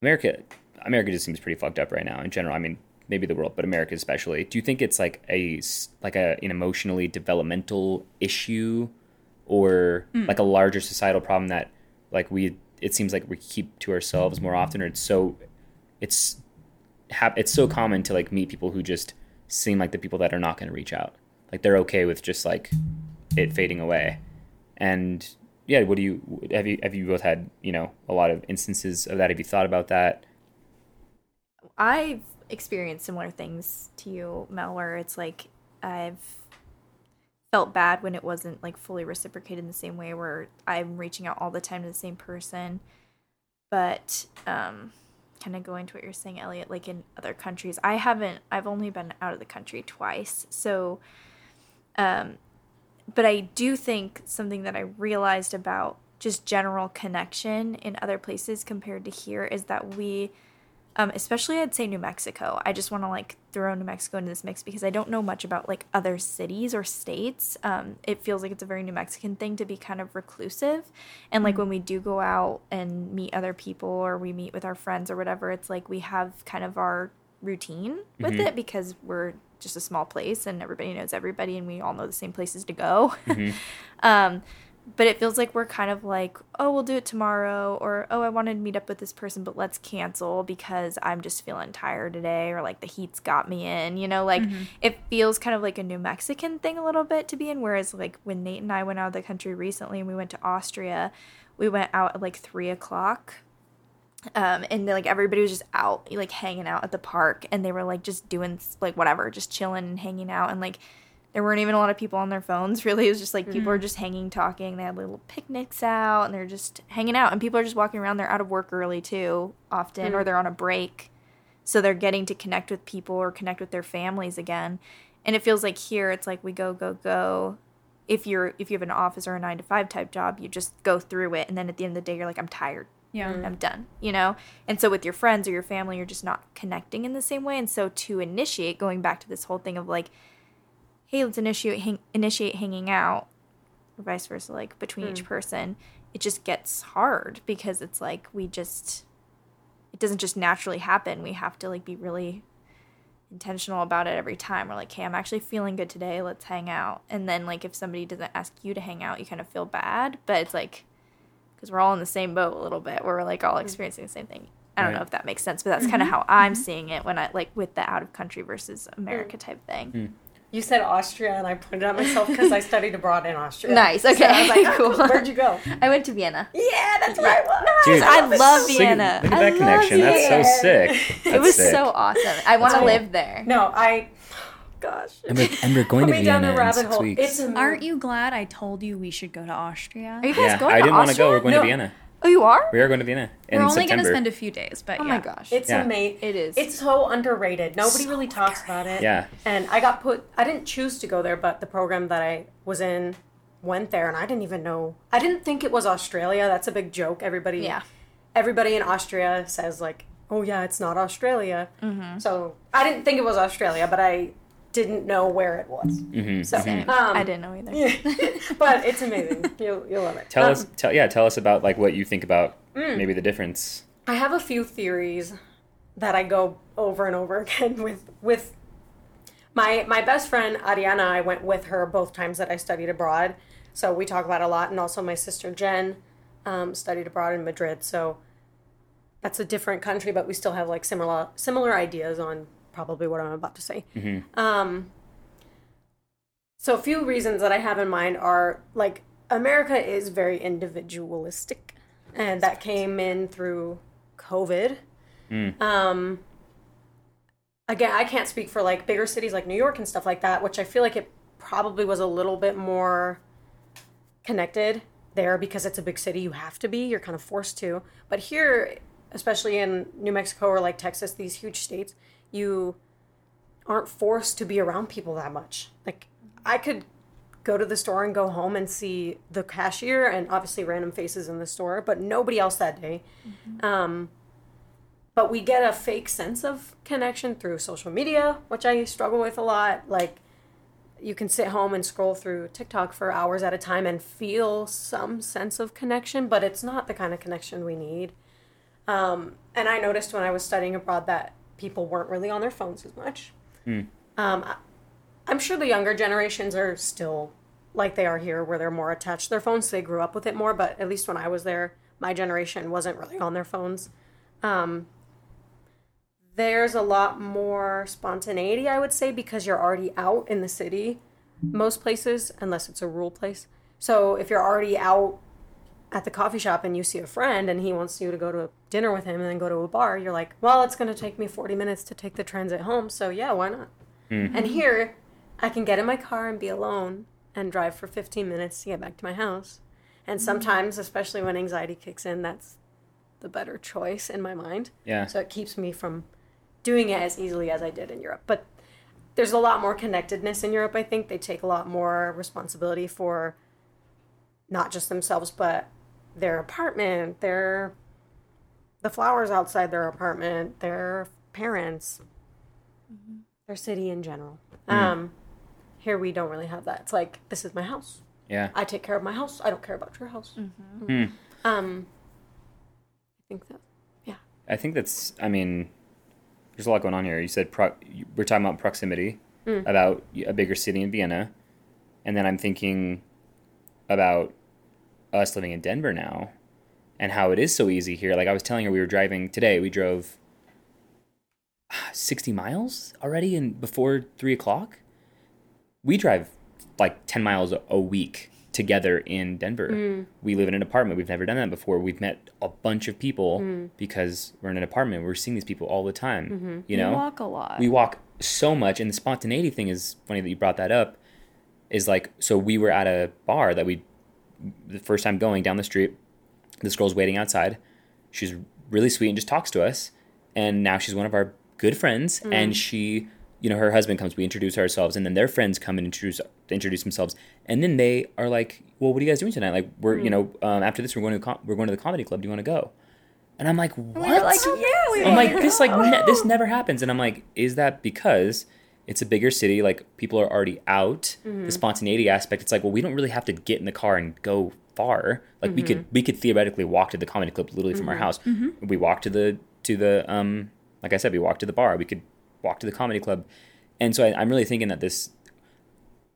America, America just seems pretty fucked up right now in general. I mean, maybe the world, but America especially. Do you think it's like a like a an emotionally developmental issue, or hmm. like a larger societal problem that like we it seems like we keep to ourselves more hmm. often, or it's so it's hap- it's so common to like meet people who just seem like the people that are not going to reach out. Like they're okay with just like it fading away, and yeah, what do you have you have you both had you know a lot of instances of that? Have you thought about that? I've experienced similar things to you, Mel, where it's like I've felt bad when it wasn't like fully reciprocated in the same way where I'm reaching out all the time to the same person. But um kind of going to what you're saying, Elliot, like in other countries, I haven't I've only been out of the country twice. So um but I do think something that I realized about just general connection in other places compared to here is that we um, especially I'd say New Mexico. I just want to like throw New Mexico into this mix because I don't know much about like other cities or states. Um, it feels like it's a very New Mexican thing to be kind of reclusive, and like when we do go out and meet other people or we meet with our friends or whatever, it's like we have kind of our routine with it because we're just a small place and everybody knows everybody and we all know the same places to go. um, but it feels like we're kind of like, oh, we'll do it tomorrow, or oh, I wanted to meet up with this person, but let's cancel because I'm just feeling tired today, or like the heat's got me in, you know, like it feels kind of like a New Mexican thing a little bit to be in. Whereas, like when Nate and I went out of the country recently and we went to Austria, we went out at like three o'clock um, and like everybody was just out like hanging out at the park and they were like just doing like whatever just chilling and hanging out and like there weren't even a lot of people on their phones really. It was just like people were mm. just hanging talking. They had little picnics out and they're just hanging out. And people are just walking around. They're out of work early too often or mm. they're on a break. So they're getting to connect with people or connect with their families again. And it feels like here it's like we go go go. If you're if you have an office or a 9 to 5 type job you just go through it and then at the end of the day you're like I'm tired. Yeah. Mm. I'm done, you know? And so with your friends or your family, you're just not connecting in the same way. And so to initiate, going back to this whole thing of like, hey, let's initiate hang- initiate hanging out, or vice versa, like between each hmm. person, it just gets hard because it's like we just, it doesn't just naturally happen. We have to like be really intentional about it every time. We're like, hey, I'm actually feeling good today. Let's hang out. And then like if somebody doesn't ask you to hang out, you kind of feel bad, but it's like because we're all in the same boat a little bit. We're like all hmm. experiencing the same thing. I don't Right. know if that makes sense, but that's kind of mm-hmm. how I'm mm-hmm. seeing it when I like with the out of country versus America hmm. type thing. You said Austria, and I pointed at myself because I studied abroad in Austria. Nice. So Okay. I was like, oh, Cool. Where'd you go? I went to Vienna. Yeah, that's where I was. Dude, I love look at- Vienna. Look at I that love connection. That's so Vienna. sick. it was sick. so awesome. I want to cool. live there. No, I. Gosh. And we're, and we're going Put to me down Vienna a in rabbit six hole. weeks. It's a Aren't you glad I told you we should go to Austria? Are you guys yeah, going I to didn't want to go. We're going No. to Vienna. Oh, you are? We are going to Vienna in We're only gonna spend a few days, but Oh yeah. my gosh. It's Yeah. amazing. It is. It's so underrated. Nobody really talks about it. Yeah. And I got put. I didn't choose to go there, but the program that I was in went there, and I didn't even know. I didn't think it was Australia. That's a big joke. Everybody. Yeah. Everybody in Austria says like, "Oh yeah, it's not Australia." Mm-hmm. So I didn't think it was Australia, but I didn't know where it was. Mhm, So mhm. um, I didn't know either. but it's amazing. You'll you'll love it. Tell Um, us, tell yeah, tell us about like what you think about Mm. maybe the difference. I have a few theories that I go over and over again with with my my best friend Ariana. I went with her both times that I studied abroad, so we talk about it a lot. And also my sister Jen um, studied abroad in Madrid, so that's a different country, but we still have like similar similar ideas on probably what I'm about to say. Um, so a few reasons that I have in mind are like America is very individualistic, and that came in through COVID. Um, again, I can't speak for like bigger cities like New York and stuff like that, which I feel like it probably was a little bit more connected there because it's a big city. You have to be, you're kind of forced to. But here, especially in New Mexico or like Texas, these huge states, you aren't forced to be around people that much. Like, I could go to the store and go home and see the cashier and obviously random faces in the store, but nobody else that day. Um, but we get a fake sense of connection through social media, which I struggle with a lot. Like, you can sit home and scroll through TikTok for hours at a time and feel some sense of connection, but it's not the kind of connection we need. Um, and I noticed when I was studying abroad that people weren't really on their phones as much. Um, I, I'm sure the younger generations are still like they are here, where they're more attached to their phones. They grew up with it more, but at least when I was there, my generation wasn't really on their phones. Um, there's a lot more spontaneity, I would say, because you're already out in the city, most places, unless it's a rural place. So if you're already out at the coffee shop and you see a friend and he wants you to go to dinner with him and then go to a bar, you're like, well, it's going to take me 40 minutes to take the transit home. So yeah, why not? Mm-hmm. And here, I can get in my car and be alone and drive for 15 minutes to get back to my house. And mm. sometimes, especially when anxiety kicks in, that's the better choice in my mind. Yeah. So it keeps me from doing it as easily as I did in Europe. But there's a lot more connectedness in Europe, I think. They take a lot more responsibility for not just themselves, but their apartment, their the flowers outside their apartment, their parents, their city in general. Um, here we don't really have that. It's like this is my house. Yeah. I take care of my house. I don't care about your house. Hmm. Um, I think that Yeah. I think that's. I mean, there's a lot going on here. You said pro- we're talking about proximity, about a bigger city in Vienna, and then I'm thinking about us living in Denver now, and how it is so easy here. Like I was telling her, we were driving today. We drove sixty miles already, and before three o'clock, we drive like ten miles a- week together in Denver. Hmm. We live in an apartment. We've never done that before. We've met a bunch of people hmm. because we're in an apartment. We're seeing these people all the time. Mm-hmm. You know, We walk a lot. we walk so much, and the spontaneity thing is funny that you brought that up. Is like so we were at a bar that we the first time going down the street. This girl's waiting outside. She's really sweet and just talks to us. And now she's one of our good friends. And she, you know, her husband comes. We introduce ourselves, and then their friends come and introduce introduce themselves. And then they are like, "Well, what are you guys doing tonight? Like, we're you know, um, after this, we're going to com- we're going to the comedy club. Do you want to go?" And I'm like, "What?" We're like, yeah, we I'm like, this like ne- this never happens, and I'm like, is that because it's a bigger city? Like people are already out. Mm-hmm. The spontaneity aspect. It's like, well, we don't really have to get in the car and go far. Like we could mm-hmm. we could theoretically walk to the comedy club literally from our mm-hmm. house. We walk to the to the um like I said, we walk to the bar. We could walk to the comedy club, and so I, I'm really thinking that this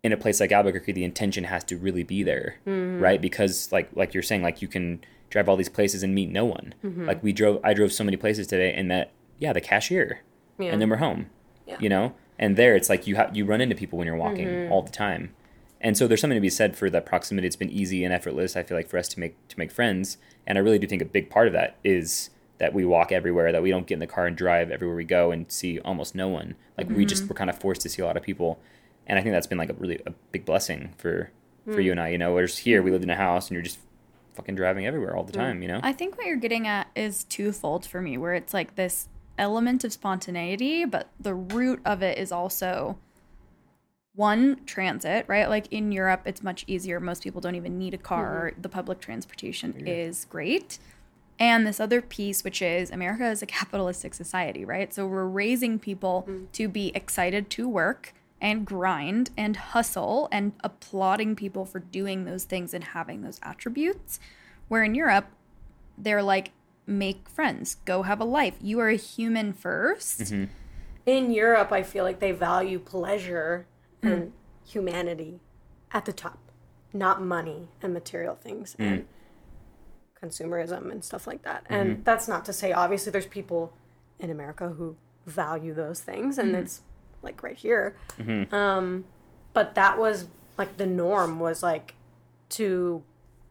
in a place like Albuquerque, the intention has to really be there, right? Because like like you're saying, like you can drive all these places and meet no one. Mm-hmm. Like we drove, I drove so many places today and met, yeah, the cashier, Yeah. and then we're home. Yeah. You know, and there it's like you you run into people when you're walking Mm-hmm. all the time, and so there's something to be said for that proximity. It's been easy and effortless. I feel like for us to make to make friends, and I really do think a big part of that is that we walk everywhere, that we don't get in the car and drive everywhere we go and see almost no one. Like we Mm-hmm. just we're kind of forced to see a lot of people, and I think that's been like a really a big blessing for for Mm. you and I. You know, whereas here we lived in a house and you're just fucking driving everywhere all the Mm. time. You know, I think what you're getting at is twofold for me, where it's like this element of spontaneity, but the root of it is also one transit, right? Like in Europe, it's much easier. Most people don't even need a car. Mm-hmm. The public transportation is great. And this other piece, which is America is a capitalistic society, right? So we're raising people mm. to be excited to work and grind and hustle and applauding people for doing those things and having those attributes. Where in Europe, they're like, make friends, go have a life. You are a human 1st mm-hmm. in Europe, I feel like they value pleasure mm. and humanity at the top, not money and material things mm. and consumerism and stuff like that. And mm-hmm. that's not to say, obviously, there's people in America who value those things, and mm-hmm. it's like right here. Um, but that was like the norm was like to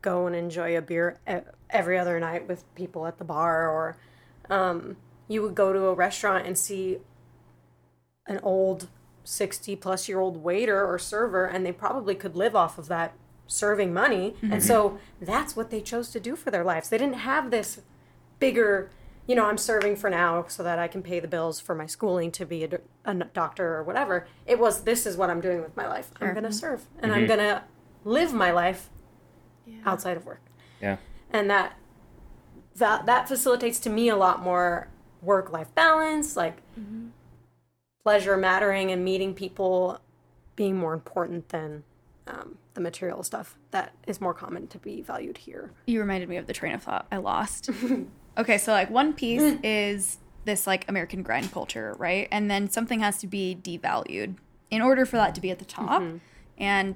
go and enjoy a beer e- every other night with people at the bar, or um, you would go to a restaurant and see an old 60 plus year old waiter or server and they probably could live off of that serving money. And so that's what they chose to do for their lives. They didn't have this bigger you know i'm serving for now so that i can pay the bills for my schooling to be a, a doctor or whatever. It was this is what i'm doing with my life. I'm going to serve and i'm going to live my life outside of work. Yeah, and that that that facilitates to me a lot more work life balance like pleasure mattering and meeting people being more important than um, the material stuff that is more common to be valued here You reminded me of the train of thought I lost. okay, so like one piece is this like American grind culture, right? And then something has to be devalued in order for that to be at the top. And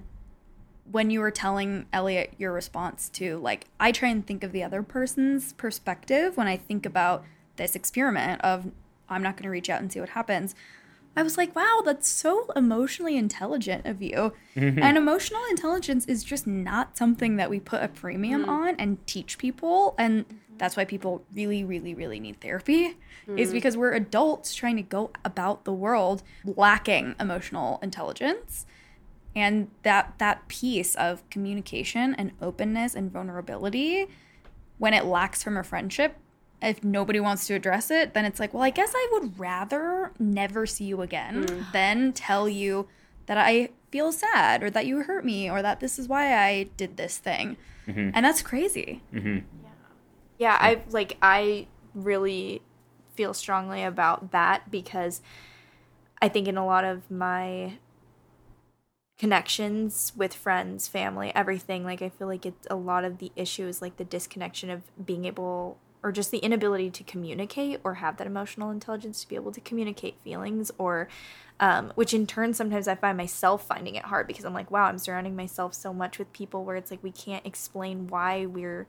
when you were telling Elliot your response to like I try and think of the other person's perspective when I think about this experiment of I'm not going to reach out and see what happens. I was like, wow, that's so emotionally intelligent of you. Mm-hmm. And emotional intelligence is just not something that we put a premium mm-hmm. on and teach people. And that's why people really, really, really need therapy, is mm-hmm. because we're adults trying to go about the world lacking emotional intelligence. And that that piece of communication and openness and vulnerability, when it lacks from a friendship, if nobody wants to address it, then it's like, well, I guess I would rather never see you again mm. than tell you that I feel sad or that you hurt me or that this is why I did this thing. Mm-hmm. And that's crazy. Mm-hmm. Yeah, Yeah, I like I really feel strongly about that because I think in a lot of my connections with friends, family, everything, like I feel like it's a lot of the issues like the disconnection of being able or just the inability to communicate or have that emotional intelligence to be able to communicate feelings or um, which in turn sometimes i find myself finding it hard because i'm like wow i'm surrounding myself so much with people where it's like we can't explain why we're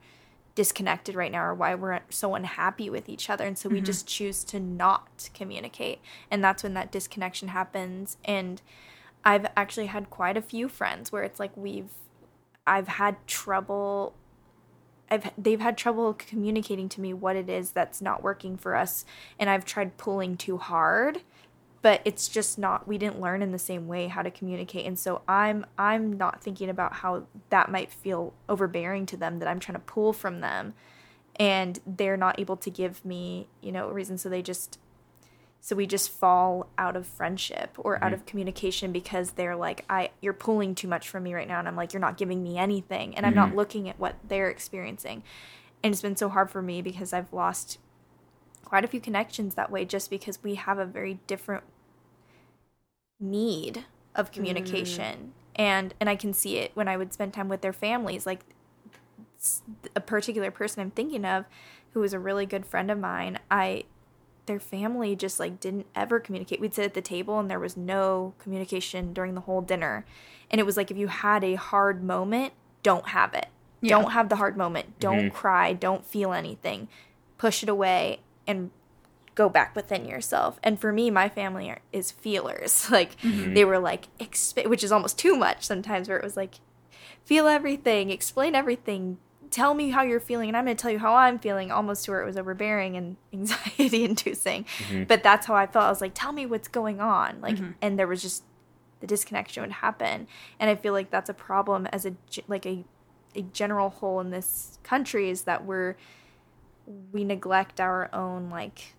disconnected right now or why we're so unhappy with each other. And so we just choose to not communicate. And that's when that disconnection happens. And i've actually had quite a few friends where it's like we've i've had trouble I've they've had trouble communicating to me what it is that's not working for us and I've tried pulling too hard but it's just not we didn't learn in the same way how to communicate and so I'm I'm not thinking about how that might feel overbearing to them that I'm trying to pull from them and they're not able to give me, you know, a reason so they just so we just fall out of friendship or out mm-hmm. of communication because they're like i you're pulling too much from me right now. And i'm like you're not giving me anything. And i'm not mm-hmm. looking at what they're experiencing. And it's been so hard for me because i've lost quite a few connections that way just because we have a very different need of communication. Mm. And and i can see it when i would spend time with their families like a particular person i'm thinking of who was a really good friend of mine i their family just like didn't ever communicate. We'd sit at the table and there was no communication during the whole dinner. And it was like if you had a hard moment, don't have it. Yeah. Don't have the hard moment. Don't mm-hmm. cry. Don't feel anything. Push it away and go back within yourself. And for me, my family are, is feelers. Like mm-hmm. they were like, exp- which is almost too much sometimes, where it was like, feel everything, explain everything, tell me how you're feeling, and I'm going to tell you how I'm feeling, almost to where it was overbearing and anxiety inducing. Mm-hmm. But that's how I felt. I was like, tell me what's going on. Like, mm-hmm. and there was just the disconnection would happen. And I feel like that's a problem as a, like a, a general whole in this country is that we're, we neglect our own like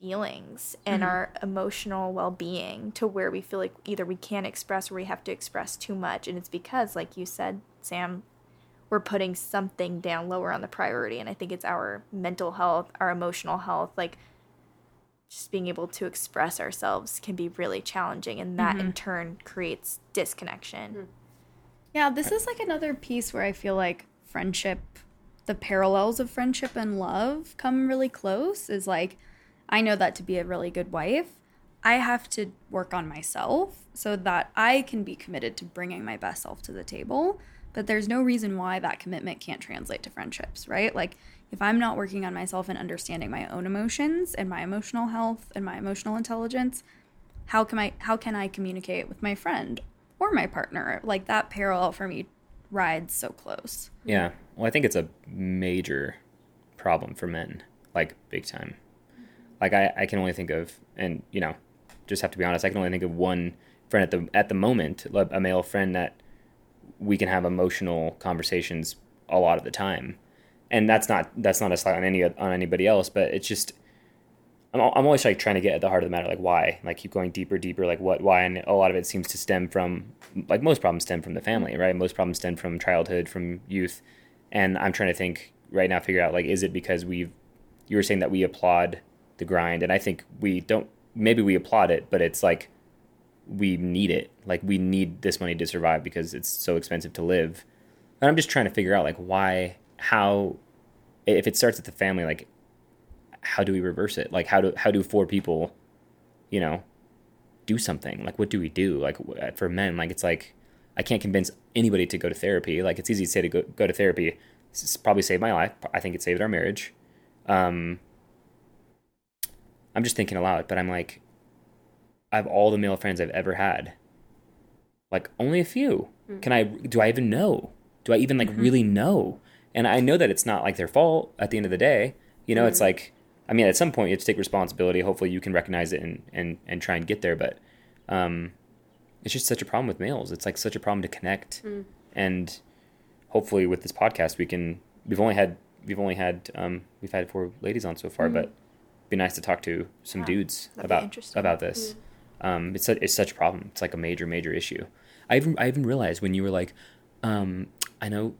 feelings and mm-hmm. our emotional well-being to where we feel like either we can't express or we have to express too much and it's because like you said Sam we're putting something down lower on the priority and I think it's our mental health our emotional health like just being able to express ourselves can be really challenging and that in mm-hmm. turn creates disconnection mm-hmm. Yeah, this is like another piece where I feel like friendship, the parallels of friendship and love come really close. Is like, I know that to be a really good wife, I have to work on myself so that I can be committed to bringing my best self to the table. But there's no reason why that commitment can't translate to friendships, right? Like, if I'm not working on myself and understanding my own emotions and my emotional health and my emotional intelligence, how can I how can I communicate with my friend or my partner? Like that parallel for me rides so close. Yeah. Well, I think it's a major problem for men, like big time. Like I, I can only think of, and you know, just have to be honest. I can only think of one friend at the at the moment, a male friend that we can have emotional conversations a lot of the time, and that's not that's not a slight on any on anybody else, but it's just. I'm, I'm always like trying to get at the heart of the matter, like why, like keep going deeper, deeper, like what, why, and a lot of it seems to stem from, like most problems stem from the family, right? Most problems stem from childhood, from youth, and I'm trying to think right now, figure out like, is it because we've, you were saying that we applaud the grind, and I think we don't. Maybe we applaud it, but it's like we need it. Like we need this money to survive because it's so expensive to live. And I'm just trying to figure out like why, how, if it starts at the family, like how do we reverse it? Like how do how do four people, you know, do something? Like what do we do? Like for men, like it's like I can't convince anybody to go to therapy. Like it's easy to say to go go to therapy. It's probably saved my life. I think it saved our marriage. Um, I'm just thinking aloud, but I'm like, I have all the male friends I've ever had. Like only a few. Hmm. Can I? Do I even know? Do I even like mm-hmm. really know? And I know that it's not like their fault at the end of the day. You know, it's mm-hmm. like, I mean, at some point you have to take responsibility. Hopefully, you can recognize it and and and try and get there. But um, it's just such a problem with males. It's like such a problem to connect. Hmm. And hopefully, with this podcast, we can. We've only had we've only had um, we've had four ladies on so far, hmm. but it'd be nice to talk to some dudes that'd be about about this. Um, it's su- it's such a problem. It's like a major major issue. I even I even realized when you were like, um, I know,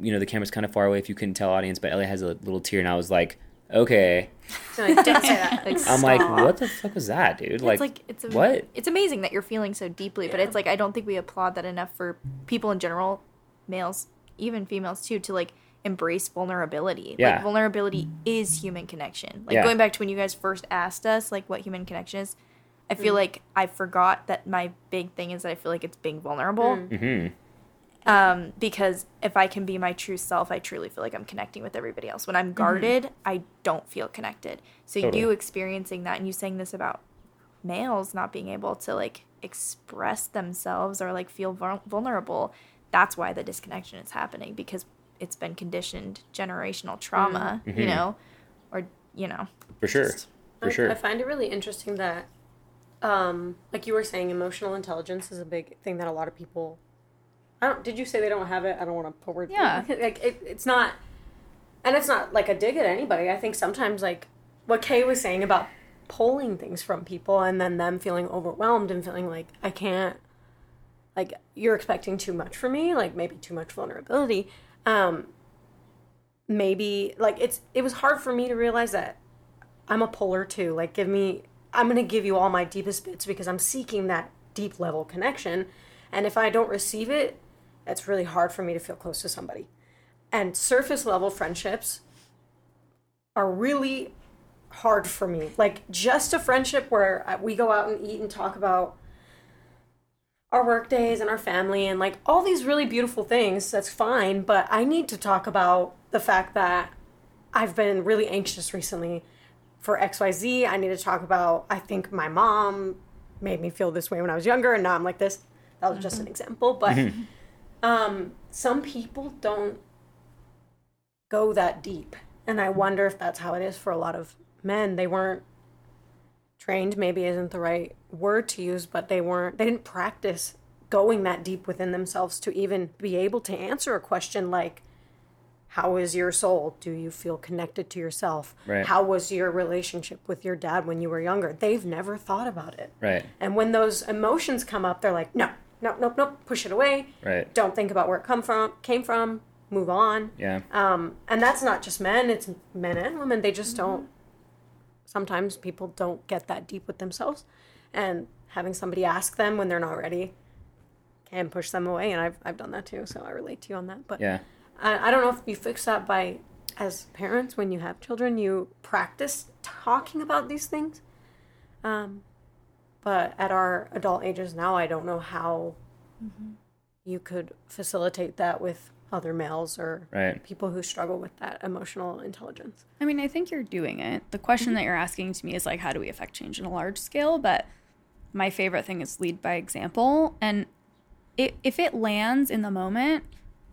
you know, the camera's kind of far away if you couldn't tell audience, but Ellie has a little tear, and I was like, okay. No, I didn't say that. Like, I'm like, what the fuck was that, dude? it's like it's a, what? It's amazing that you're feeling so deeply, but it's like I don't think we applaud that enough for people in general, males, even females too, to like embrace vulnerability. Yeah. Like vulnerability is human connection. Like Yeah. going back to when you guys first asked us like what human connection is, I Mm. feel like I forgot that my big thing is that I feel like it's being vulnerable. hmm Um, because if I can be my true self, I truly feel like I'm connecting with everybody else. When I'm guarded, I don't feel connected. So Totally. you experiencing that and you saying this about males not being able to like express themselves or like feel vulnerable, that's why the disconnection is happening because it's been conditioned generational trauma, you know, or you know, For sure. Just- For I, sure. I find it really interesting that, um, like you were saying, emotional intelligence is a big thing that a lot of people. I don't. Did you say they don't have it? I don't want to put words. Yeah. like it, it's not, and it's not like a dig at anybody. I think sometimes like what Kay was saying about pulling things from people and then them feeling overwhelmed and feeling like I can't. Like you're expecting too much from me, like maybe too much vulnerability. Um, maybe like it's it was hard for me to realize that I'm a puller too. Like, give me, I'm going to give you all my deepest bits because I'm seeking that deep level connection. And if I don't receive it, it's really hard for me to feel close to somebody. And surface level friendships are really hard for me. Like, just a friendship where we go out and eat and talk about our work days and our family and like all these really beautiful things. That's fine, but I need to talk about the fact that I've been really anxious recently for XYZ. I need to talk about I think my mom made me feel this way when I was younger and now I'm like this. That was just an example, but um some people don't go that deep. And I wonder if that's how it is for a lot of men. They weren't trained, maybe isn't the right word to use, but they weren't, they didn't practice going that deep within themselves to even be able to answer a question like, how is your soul? Do you feel connected to yourself? Right. How was your relationship with your dad when you were younger? They've never thought about it. Right. And when those emotions come up, they're like, no, no, no no push it away. Right. Don't think about where it come from, came from, move on. Yeah. Um, and that's not just men, it's men and women. They just don't, sometimes people don't get that deep with themselves. And having somebody ask them when they're not ready can push them away. And I've, I've done that too. So I relate to you on that. But Yeah. I, I don't know if you fix that by, as parents, when you have children, you practice talking about these things. Um, but at our adult ages now, I don't know how you could facilitate that with other males or Right. people who struggle with that emotional intelligence. I mean, I think you're doing it. The question that you're asking to me is like, how do we affect change in a large scale? But my favorite thing is lead by example. And it, if it lands in the moment,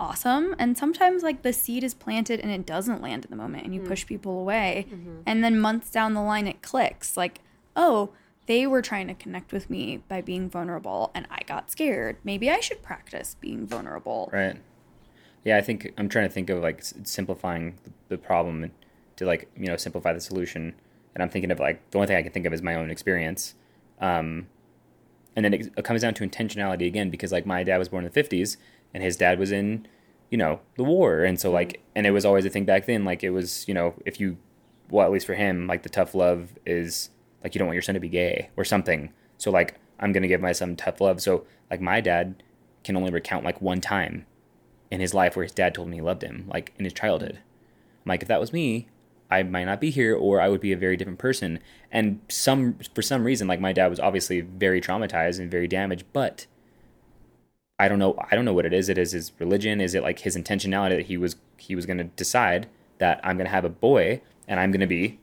awesome. And sometimes like the seed is planted and it doesn't land in the moment and you push people away. And then months down the line, it clicks like, oh, they were trying to connect with me by being vulnerable and I got scared. Maybe I should practice being vulnerable. Right. Yeah, I think I'm trying to think of like simplifying the problem to like you know simplify the solution. And I'm thinking of like the only thing I can think of is my own experience. Um, and then it, it comes down to intentionality again because like my dad was born in the 50s and his dad was in you know the war. And so like mm-hmm. and it was always a thing back then like it was you know if you well at least for him like the tough love is like you don't want your son to be gay or something. So like i'm gonna give my son tough love. So like my dad can only recount like one time in his life where his dad told him he loved him like in his childhood. I'm like if that was me i might not be here or i would be a very different person. And some for some reason like my dad was obviously very traumatized and very damaged but I don't know. I don't know what it is. It is his religion. Is it like his intentionality that he was he was going to decide that I'm going to have a boy and I'm going to be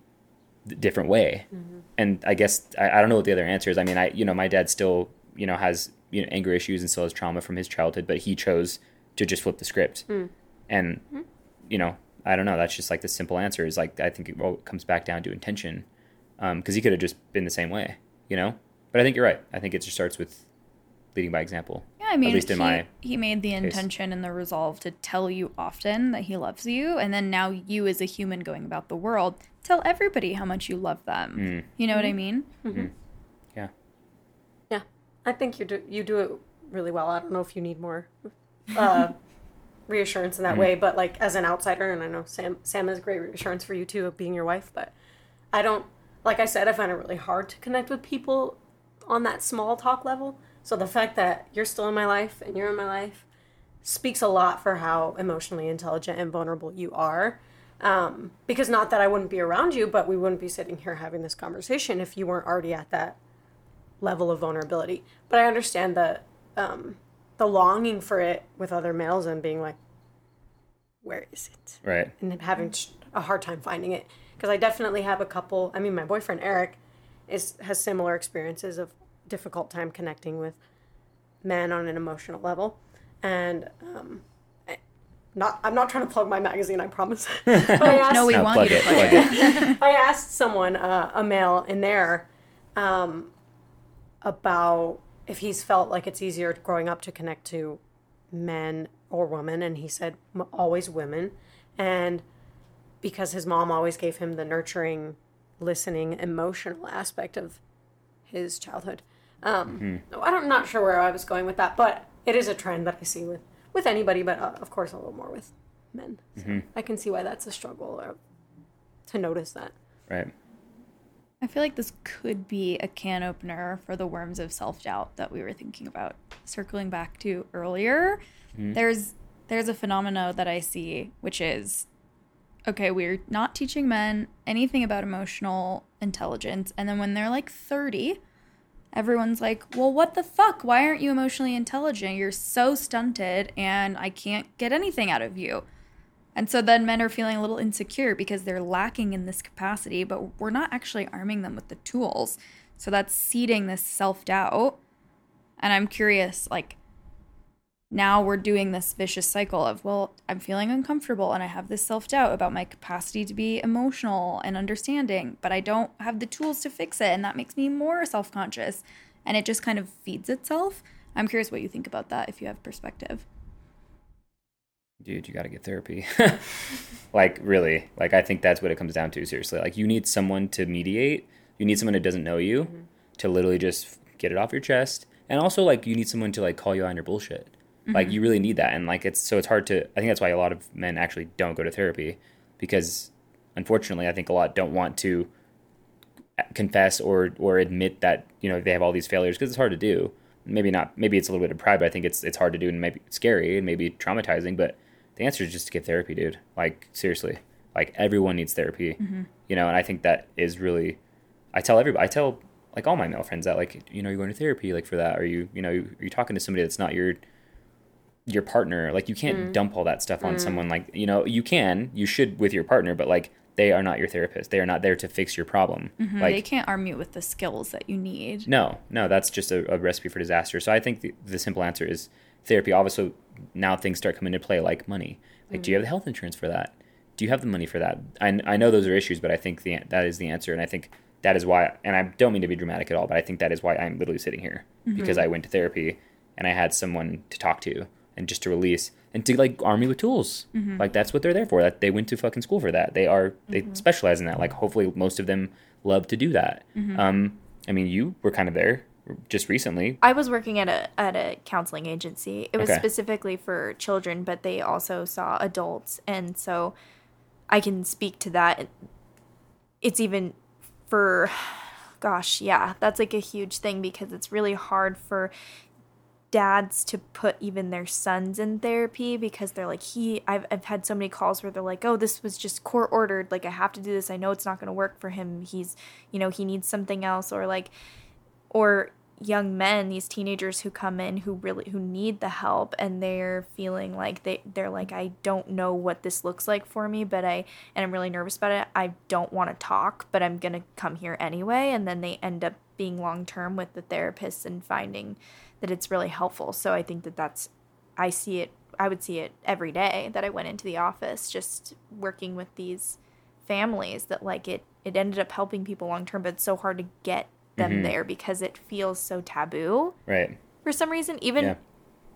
a different way. Mm-hmm. And I guess I, I don't know what the other answer is. I mean, I you know my dad still you know has you know anger issues and still has trauma from his childhood, but he chose to just flip the script. Hmm. And hmm. you know I don't know. That's just like the simple answer is like I think it all comes back down to intention um, because he could have just been the same way, you know. But I think you're right. I think it just starts with leading by example. Yeah, I mean, least in he, my he made the intention and the resolve to tell you often that he loves you, and then now you, as a human going about the world, tell everybody how much you love them. Mm. You know what I mean? Yeah. Yeah, I think you do you do it really well. I don't know if you need more uh, reassurance in that way, but like as an outsider, and I know Sam Sam is great reassurance for you too of being your wife, but I don't like I said, I find it really hard to connect with people on that small talk level. So the fact that you're still in my life and you're in my life speaks a lot for how emotionally intelligent and vulnerable you are. Um, because not that I wouldn't be around you, but we wouldn't be sitting here having this conversation if you weren't already at that level of vulnerability. But I understand the um, the longing for it with other males and being like, where is it? Right. And having a hard time finding it. Because I definitely have a couple. I mean, my boyfriend Eric is has similar experiences of difficult time connecting with men on an emotional level, and um, I- not. I'm not trying to plug my magazine. I promise. I asked, No, we No, want plug you to it. play Plug it. it. I asked someone, uh, a male in there, um, about if he's felt like it's easier growing up to connect to men or women, and he said "M- always women, and because his mom always gave him the nurturing, listening, emotional aspect of his childhood. Um, I don't, I'm not sure where I was going with that, but it is a trend that I see with with anybody, but uh, of course a little more with men. So I can see why that's a struggle uh, to notice that. Right. I feel like this could be a can opener for the worms of self doubt that we were thinking about. Circling back to earlier, there's there's a phenomena that I see, which is okay, we're not teaching men anything about emotional intelligence, and then when they're like 30, everyone's like, well, what the fuck? Why aren't you emotionally intelligent? You're so stunted and I can't get anything out of you. And so then men are feeling a little insecure because they're lacking in this capacity, but we're not actually arming them with the tools. So that's seeding this self doubt. And I'm curious, like, now we're doing this vicious cycle of, well, I'm feeling uncomfortable and I have this self doubt about my capacity to be emotional and understanding, but I don't have the tools to fix it. And that makes me more self conscious. And it just kind of feeds itself. I'm curious what you think about that if you have perspective dude, you got to get therapy. like, really. Like, I think that's what it comes down to, seriously. Like, you need someone to mediate. You need someone who doesn't know you mm-hmm. to literally just get it off your chest. And also, like, you need someone to, like, call you on your bullshit. Mm-hmm. Like, you really need that. And, like, it's so it's hard to, I think that's why a lot of men actually don't go to therapy because, unfortunately, I think a lot don't want to confess or or admit that you know they have all these failures because it's hard to do maybe not maybe it's a little bit of pride but i think it's it's hard to do and maybe scary and maybe traumatizing but the answer is just to get therapy, dude. Like seriously, like everyone needs therapy, mm-hmm. you know. And I think that is really, I tell everybody, I tell like all my male friends that like you know you're going to therapy like for that, or you you know you're, you're talking to somebody that's not your your partner. Like you can't mm. dump all that stuff on mm. someone. Like you know you can, you should with your partner, but like they are not your therapist. They are not there to fix your problem. Mm-hmm. Like, they can't arm you with the skills that you need. No, no, that's just a, a recipe for disaster. So I think the, the simple answer is therapy. Obviously, now things start coming into play like money. Like, mm-hmm. do you have the health insurance for that? Do you have the money for that? I, I know those are issues, but I think the that is the answer, and I think that is why. And I don't mean to be dramatic at all, but I think that is why I'm literally sitting here mm-hmm. because I went to therapy and I had someone to talk to and just to release and to like arm you with tools. Mm-hmm. Like that's what they're there for. That they went to fucking school for that. They are they mm-hmm. specialize in that. Like hopefully most of them love to do that. Mm-hmm. Um, I mean, you were kind of there just recently. I was working at a at a counseling agency. It was okay. specifically for children, but they also saw adults, and so I can speak to that. It's even for gosh, yeah, that's like a huge thing because it's really hard for dads to put even their sons in therapy because they're like he I've I've had so many calls where they're like, "Oh, this was just court ordered. Like I have to do this. I know it's not going to work for him. He's, you know, he needs something else or like or young men these teenagers who come in who really who need the help and they're feeling like they they're like I don't know what this looks like for me but I and I'm really nervous about it I don't want to talk but I'm going to come here anyway and then they end up being long term with the therapist and finding that it's really helpful so I think that that's I see it I would see it every day that I went into the office just working with these families that like it it ended up helping people long term but it's so hard to get them mm-hmm. there because it feels so taboo. Right. For some reason, even yeah.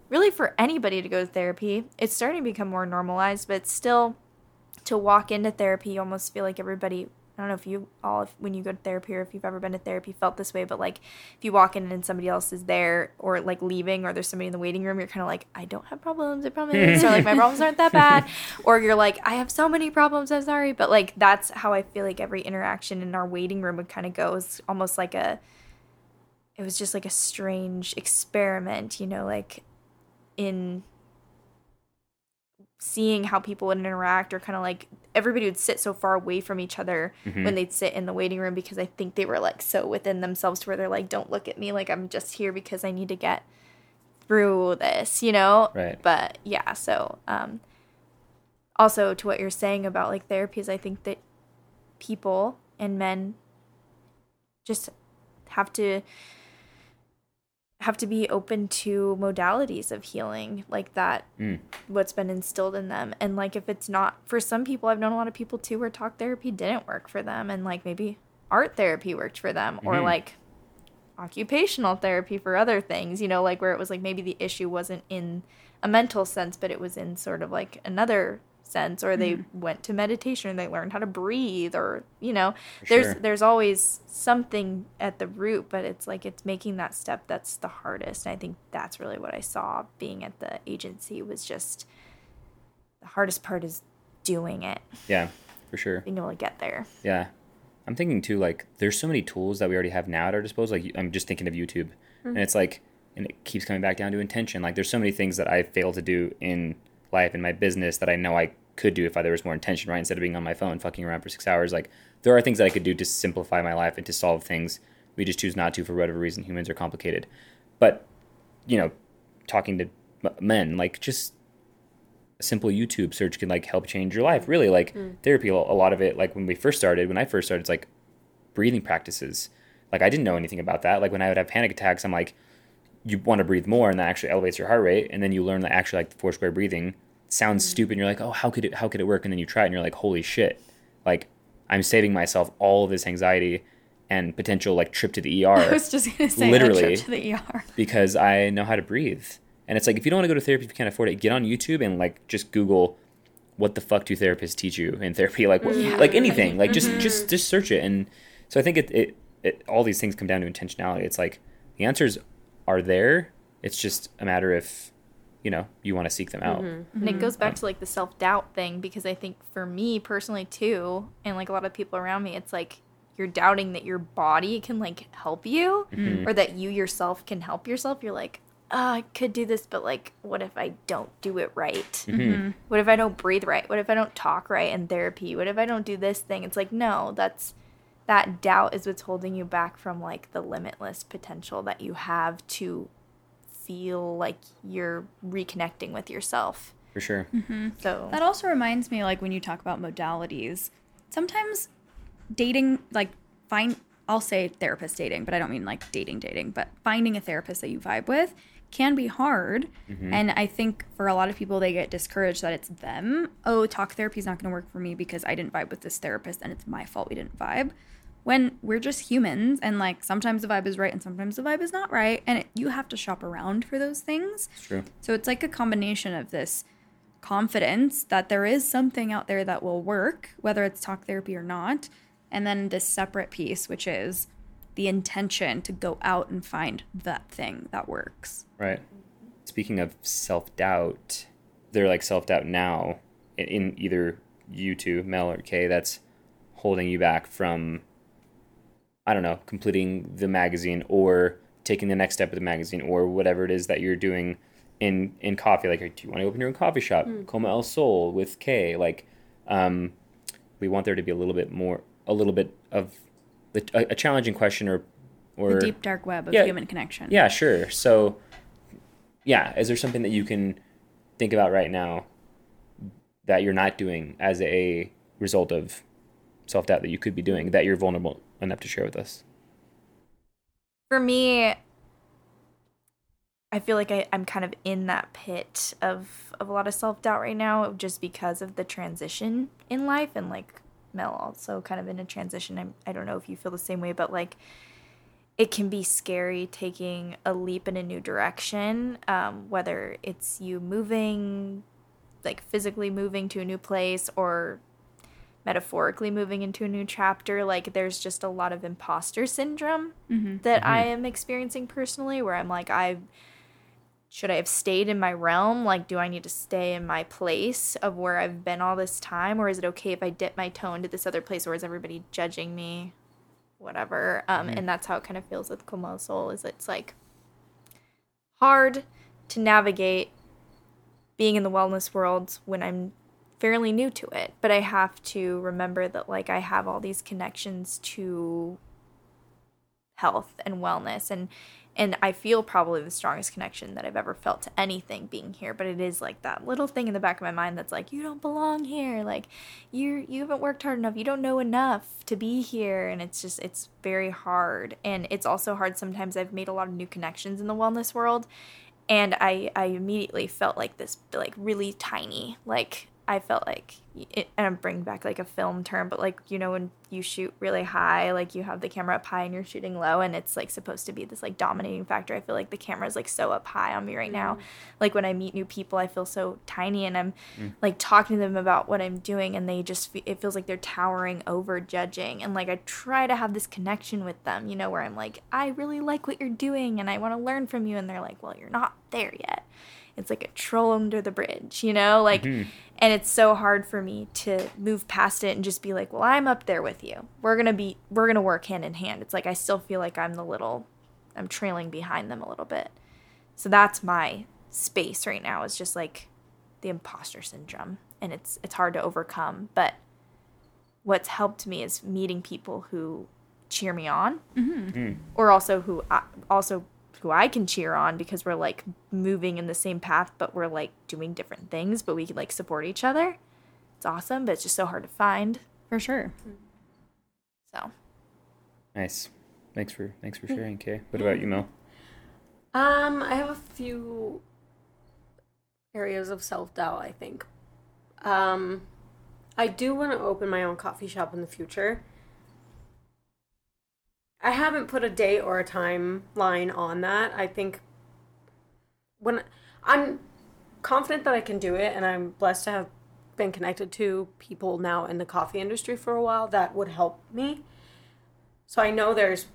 really for anybody to go to therapy, it's starting to become more normalized, but still to walk into therapy, you almost feel like everybody I don't know if you all, if, when you go to therapy or if you've ever been to therapy, felt this way, but like if you walk in and somebody else is there or like leaving or there's somebody in the waiting room, you're kind of like, I don't have problems, I promise. or like, my problems aren't that bad. Or you're like, I have so many problems, I'm sorry. But like, that's how I feel like every interaction in our waiting room would kind of go. It's almost like a, it was just like a strange experiment, you know, like in seeing how people would interact or kind of like everybody would sit so far away from each other mm-hmm. when they'd sit in the waiting room because I think they were like so within themselves to where they're like, don't look at me like I'm just here because I need to get through this, you know? Right. But yeah, so um also to what you're saying about like therapies, I think that people and men just have to have to be open to modalities of healing like that mm. what's been instilled in them and like if it's not for some people i've known a lot of people too where talk therapy didn't work for them and like maybe art therapy worked for them mm-hmm. or like occupational therapy for other things you know like where it was like maybe the issue wasn't in a mental sense but it was in sort of like another sense or they mm-hmm. went to meditation and they learned how to breathe or you know there's sure. there's always something at the root but it's like it's making that step that's the hardest. And i think that's really what i saw being at the agency was just the hardest part is doing it. Yeah for sure. Being able to get there. Yeah. I'm thinking too like there's so many tools that we already have now at our disposal. Like i'm just thinking of youtube. Mm-hmm. and it's like and it keeps coming back down to intention. Like there's so many things that i fail to do in life in my business that i know i could do if I, there was more intention, right? Instead of being on my phone fucking around for six hours, like there are things that I could do to simplify my life and to solve things We just choose not to for whatever reason. Humans are complicated. But, you know, talking to men, like just a simple YouTube search can like help change your life. Really, like mm. therapy, a a lot of it, like when we first started, when I first started, it's like breathing practices. Like I didn't know anything about that. Like when I would have panic attacks, I'm like, you want to breathe more, and that actually elevates your heart rate, and then you learn that actually like the four square breathing sounds stupid. And you're like, oh, how could it? How could it work? And then you try it, and you're like, holy shit! Like I'm saving myself all of this anxiety and potential like trip to the ER. I was just gonna say Literally. To the ER. because I know how to breathe. And it's like if you don't want to go to therapy if you can't afford it, get on YouTube and like just Google what the fuck do therapists teach you in therapy like what, like anything like just just just search it and so i think it, it it all these things come down to intentionality it's like the answers are there it's just a matter if you know you want to seek them out mm-hmm. Mm-hmm. And it goes back to like the self doubt thing because I think for me personally too, and like a lot of people around me, it's like you're doubting that your body can like help you mm-hmm. or that you yourself can help yourself. You're like, oh, I could do this, but like, what if I don't do it right? What if I don't breathe right? What if I don't talk right in therapy? What if I don't do this thing? It's like, no, that's that doubt is what's holding you back from like the limitless potential that you have to feel like you're reconnecting with yourself. for sure mm-hmm. So That also reminds me, like when you talk about modalities, sometimes dating, like find, I'll say therapist dating, but I don't mean like dating dating, but finding a therapist that you vibe with can be hard. Mm-hmm. And I think for a lot of people, they get discouraged that it's them. Oh, talk therapy is not going to work for me because I didn't vibe with this therapist and it's my fault we didn't vibe. When we're just humans and like sometimes the vibe is right and sometimes the vibe is not right. And it, you have to shop around for those things. it's true So it's like a combination of this confidence that there is something out there that will work, whether it's talk therapy or not, and then this separate piece, which is the intention to go out and find that thing that works. Right. Speaking of self doubt, they're like self doubt now in, in either you two, Mel or Kay, that's holding you back from, I don't know, completing the magazine or taking the next step of the magazine or whatever it is that you're doing in in coffee. Like, do you want to open your own coffee shop, Como El Sol with Kay. Like, um, we want there to be a little bit more, a little bit of the, a, a challenging question or or The deep dark web of Yeah. human connection. yeah, sure. So, yeah, is there something that you can think about right now that you're not doing as a result of self doubt that you could be doing that you're vulnerable enough to share with us? for me, I feel like I, I'm kind of in that pit of, of a lot of self doubt right now just because of the transition in life and like Mel also kind of in a transition. I'm, I don't know if you feel the same way, but like it can be scary taking a leap in a new direction, um, whether it's you moving, like physically moving to a new place or metaphorically moving into a new chapter. Like there's just a lot of imposter syndrome mm-hmm. that I mm-hmm. am experiencing personally where I'm like, I should I have stayed in my realm? Like, do I need to stay in my place of where I've been all this time? Or is it okay if I dip my toe into this other place or is everybody judging me? Whatever. Um, mm-hmm. and that's how it kind of feels with Como Sol is it's like hard to navigate being in the wellness world when I'm fairly new to it. But I have to remember that like I have all these connections to health and wellness and and I feel probably the strongest connection that I've ever felt to anything being here, but it is like that little thing in the back of my mind that's like you don't belong here, like you you haven't worked hard enough, you don't know enough to be here and it's just it's very hard. And it's also hard sometimes I've made a lot of new connections in the wellness world and I I immediately felt like this like really tiny, like I felt like it, and I'm bringing back like a film term, but like you know when you shoot really high, like you have the camera up high and you're shooting low, and it's like supposed to be this like dominating factor. I feel like the camera's like so up high on me right now. Mm. Like when I meet new people, I feel so tiny, and I'm mm. like talking to them about what I'm doing, and they just it feels like they're towering over, judging, and like I try to have this connection with them, you know, where I'm like, I really like what you're doing, and I want to learn from you, and they're like, well, you're not there yet it's like a troll under the bridge, you know? Like, mm-hmm. and it's so hard for me to move past it and just be like, well, I'm up there with you. We're going to be, we're going to work hand in hand. It's like, I still feel like I'm the little, I'm trailing behind them a little bit. So that's my space right now is just like the imposter syndrome. And it's, it's hard to overcome. But what's helped me is meeting people who cheer me on, mm-hmm. Mm. or also who I, also who I can cheer on because we're like moving in the same path, but we're like doing different things, but we can like support each other. It's awesome, but it's just so hard to find. For sure. So Nice. Thanks for thanks for sharing, Kay. What about you, Mel? Um, I have a few areas of self doubt, I think. Um, I do want to open my own coffee shop in the future. I haven't put a date or a timeline on that. I think when I'm confident that I can do it, and I'm blessed to have been connected to people now in the coffee industry for a while that would help me. So I know there's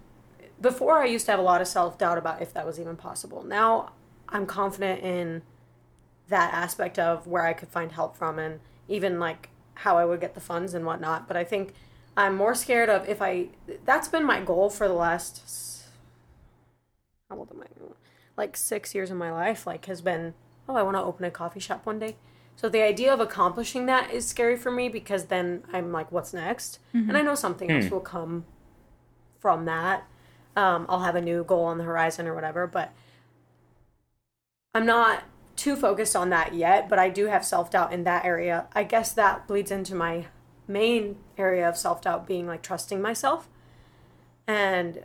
before I used to have a lot of self doubt about if that was even possible. Now I'm confident in that aspect of where I could find help from and even like how I would get the funds and whatnot. But I think I'm more scared of if I. That's been my goal for the last. How old am I? Like six years of my life. Like has been. Oh, I want to open a coffee shop one day. So the idea of accomplishing that is scary for me because then I'm like, what's next? And I know something else will come from that. Um, I'll have a new goal on the horizon or whatever, but I'm not too focused on that yet. But I do have self doubt in that area. I guess that bleeds into my main area of self doubt being like trusting myself and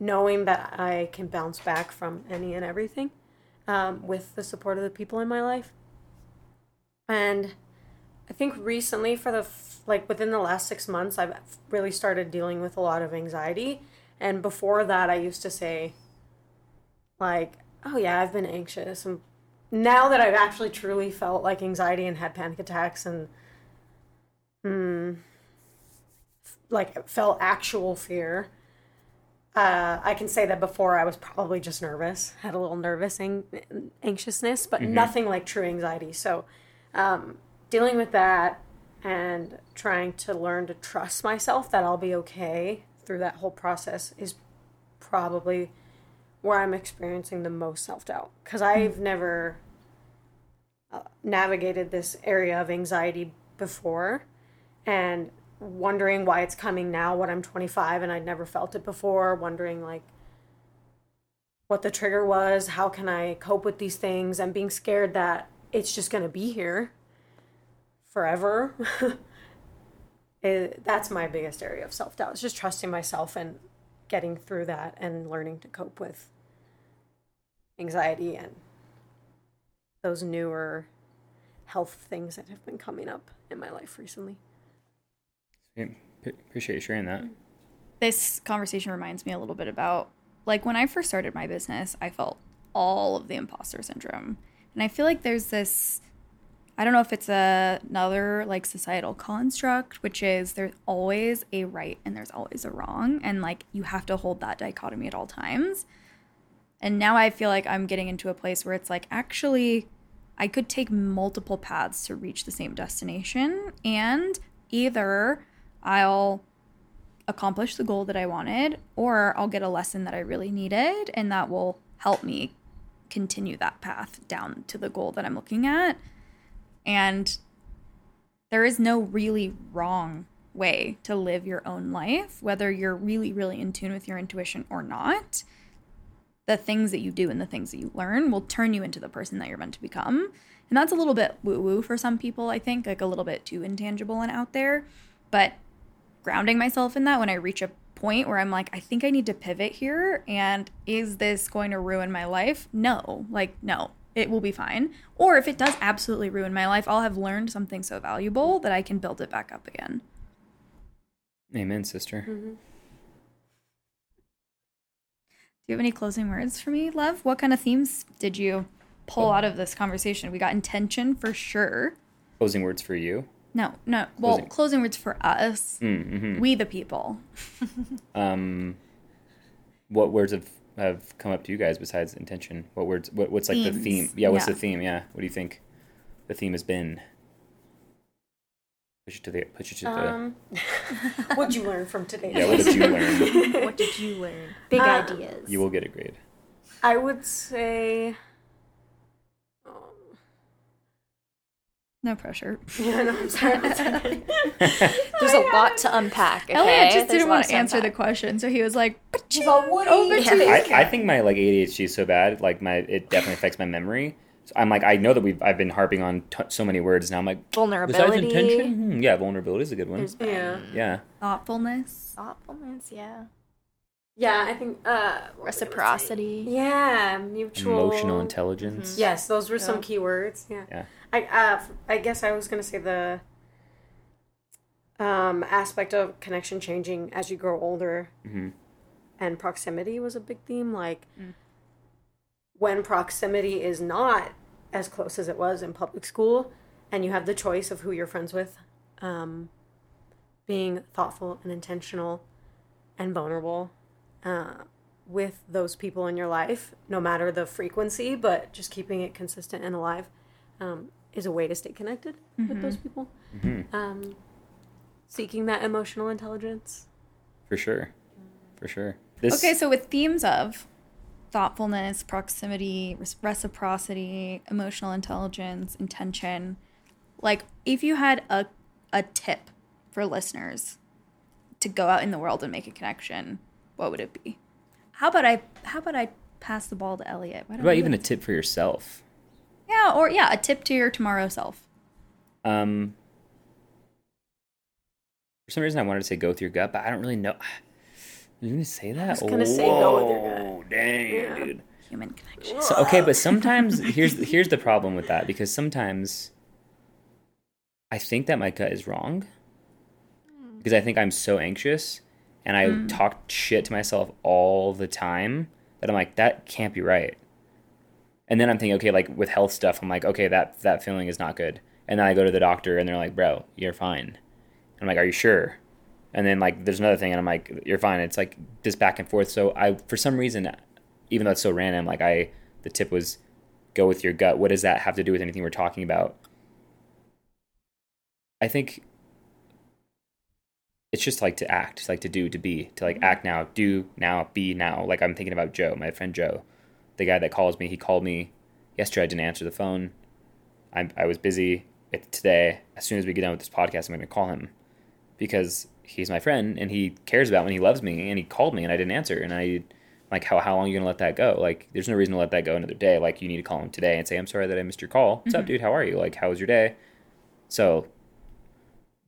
knowing that I can bounce back from any and everything um, with the support of the people in my life. And I think recently, for the like within the last six months, I've really started dealing with a lot of anxiety. And before that, I used to say, like, oh yeah, I've been anxious. And now that I've actually truly felt like anxiety and had panic attacks and, hmm, like felt actual fear, uh, I can say that before I was probably just nervous, had a little nervous ang- anxiousness, but nothing like true anxiety. So, um, dealing with that and trying to learn to trust myself that I'll be okay through that whole process is probably where I'm experiencing the most self doubt because I've never uh, navigated this area of anxiety before and wondering why it's coming now when I'm 25 and I'd never felt it before, wondering like what the trigger was, how can I cope with these things, and being scared that it's just going to be here forever. it, that's my biggest area of self doubt. It's just trusting myself and getting through that and learning to cope with anxiety and those newer health things that have been coming up in my life recently. Yeah, p- appreciate you sharing that. This conversation reminds me a little bit about like when I first started my business, I felt all of the imposter syndrome. And I feel like there's this I don't know if it's a, another like societal construct, which is there's always a right and there's always a wrong. And like you have to hold that dichotomy at all times. And now I feel like I'm getting into a place where it's like actually I could take multiple paths to reach the same destination. And either I'll accomplish the goal that I wanted, or I'll get a lesson that I really needed, and that will help me continue that path down to the goal that I'm looking at. And there is no really wrong way to live your own life, whether you're really, really in tune with your intuition or not. The things that you do and the things that you learn will turn you into the person that you're meant to become. And that's a little bit woo woo for some people, I think, like a little bit too intangible and out there. But grounding myself in that when I reach a point where I'm like, I think I need to pivot here. And is this going to ruin my life? No. Like, no, it will be fine. Or if it does absolutely ruin my life, I'll have learned something so valuable that I can build it back up again. Amen, sister. Mm-hmm. Do you have any closing words for me, love? What kind of themes did you pull oh. out of this conversation? We got intention for sure. Closing words for you. No, no. Well, Closing- closing, words for us, Mm-hmm. we the people. Um, what words have have come up to you guys besides intention? What words? What, what's like the theme? Yeah, what's Yeah. the theme? Yeah, what do you think the theme has been? Push you to the push you to the. Um, what'd you learn from today? yeah, what did you learn? what did you learn? Big Uh, ideas. You will get a grade. I would say No pressure. Yeah, no, I'm sorry. There's a lot to unpack. Okay? Elliot just There's didn't want to answer the question, so he was like, She's all, "What over you to. I, I think my like ADHD is so bad, like my it definitely affects my memory. So I'm like I know that we've I've been harping on t- so many words now. I'm like besides Vulnerability. intention, hmm, yeah, vulnerability is a good one. There's Yeah. Yeah, thoughtfulness. thoughtfulness, yeah. Yeah, I think uh, what was I gonna say? Reciprocity. Yeah, mutual emotional intelligence. Yes, those were some Yeah. keywords. Yeah. Yeah. I uh, I guess I was gonna say the um, aspect of connection changing as you grow older, hmm and proximity was a big theme. Like when proximity is not as close as it was in public school, and you have the choice of who you're friends with, um, being thoughtful and intentional and vulnerable uh, with those people in your life, no matter the frequency, but just keeping it consistent and alive, um, is a way to stay connected with those people. hmm Um, seeking that emotional intelligence. For sure, for sure. This Okay, so with themes of thoughtfulness, proximity, reciprocity, emotional intelligence, intention, like if you had a a tip for listeners to go out in the world and make a connection, what would it be? How about I how about I pass the ball to Elliot? Why what about even a tip for yourself? Yeah, or yeah, a tip to your tomorrow self. Um, for some reason, I wanted to say go with your gut, but I don't really know. Are you gonna say that? I was gonna say go with your gut. Whoa, Dang, Yeah. dude. Human connection. So okay, but sometimes here's here's the problem with that because sometimes I think that my gut is wrong because I think I'm so anxious and I talk shit to myself all the time that I'm like that can't be right. And then I'm thinking, okay, like with health stuff, I'm like, okay, that that feeling is not good. And then I go to the doctor and they're like, bro, you're fine. I'm like, are you sure? And then like there's another thing and I'm like, you're fine. It's like this back and forth. So I for some reason, even though it's so random, like I the tip was go with your gut. What does that have to do with anything we're talking about? I think it's just like to act, it's like to do, to be, to like mm-hmm. act now, do now, be now. Like I'm thinking about Joe, my friend Joe, the guy that calls me. He called me yesterday. I didn't answer the phone. I I was busy. Today, as soon as we get done with this podcast, I'm going to call him because he's my friend and he cares about me. and He loves me, and he called me and I didn't answer. And I like how how long are you gonna let that go? Like there's no reason to let that go another day. Like you need to call him today and say, I'm sorry that I missed your call. What's up, mm-hmm. dude? How are you? Like how was your day? So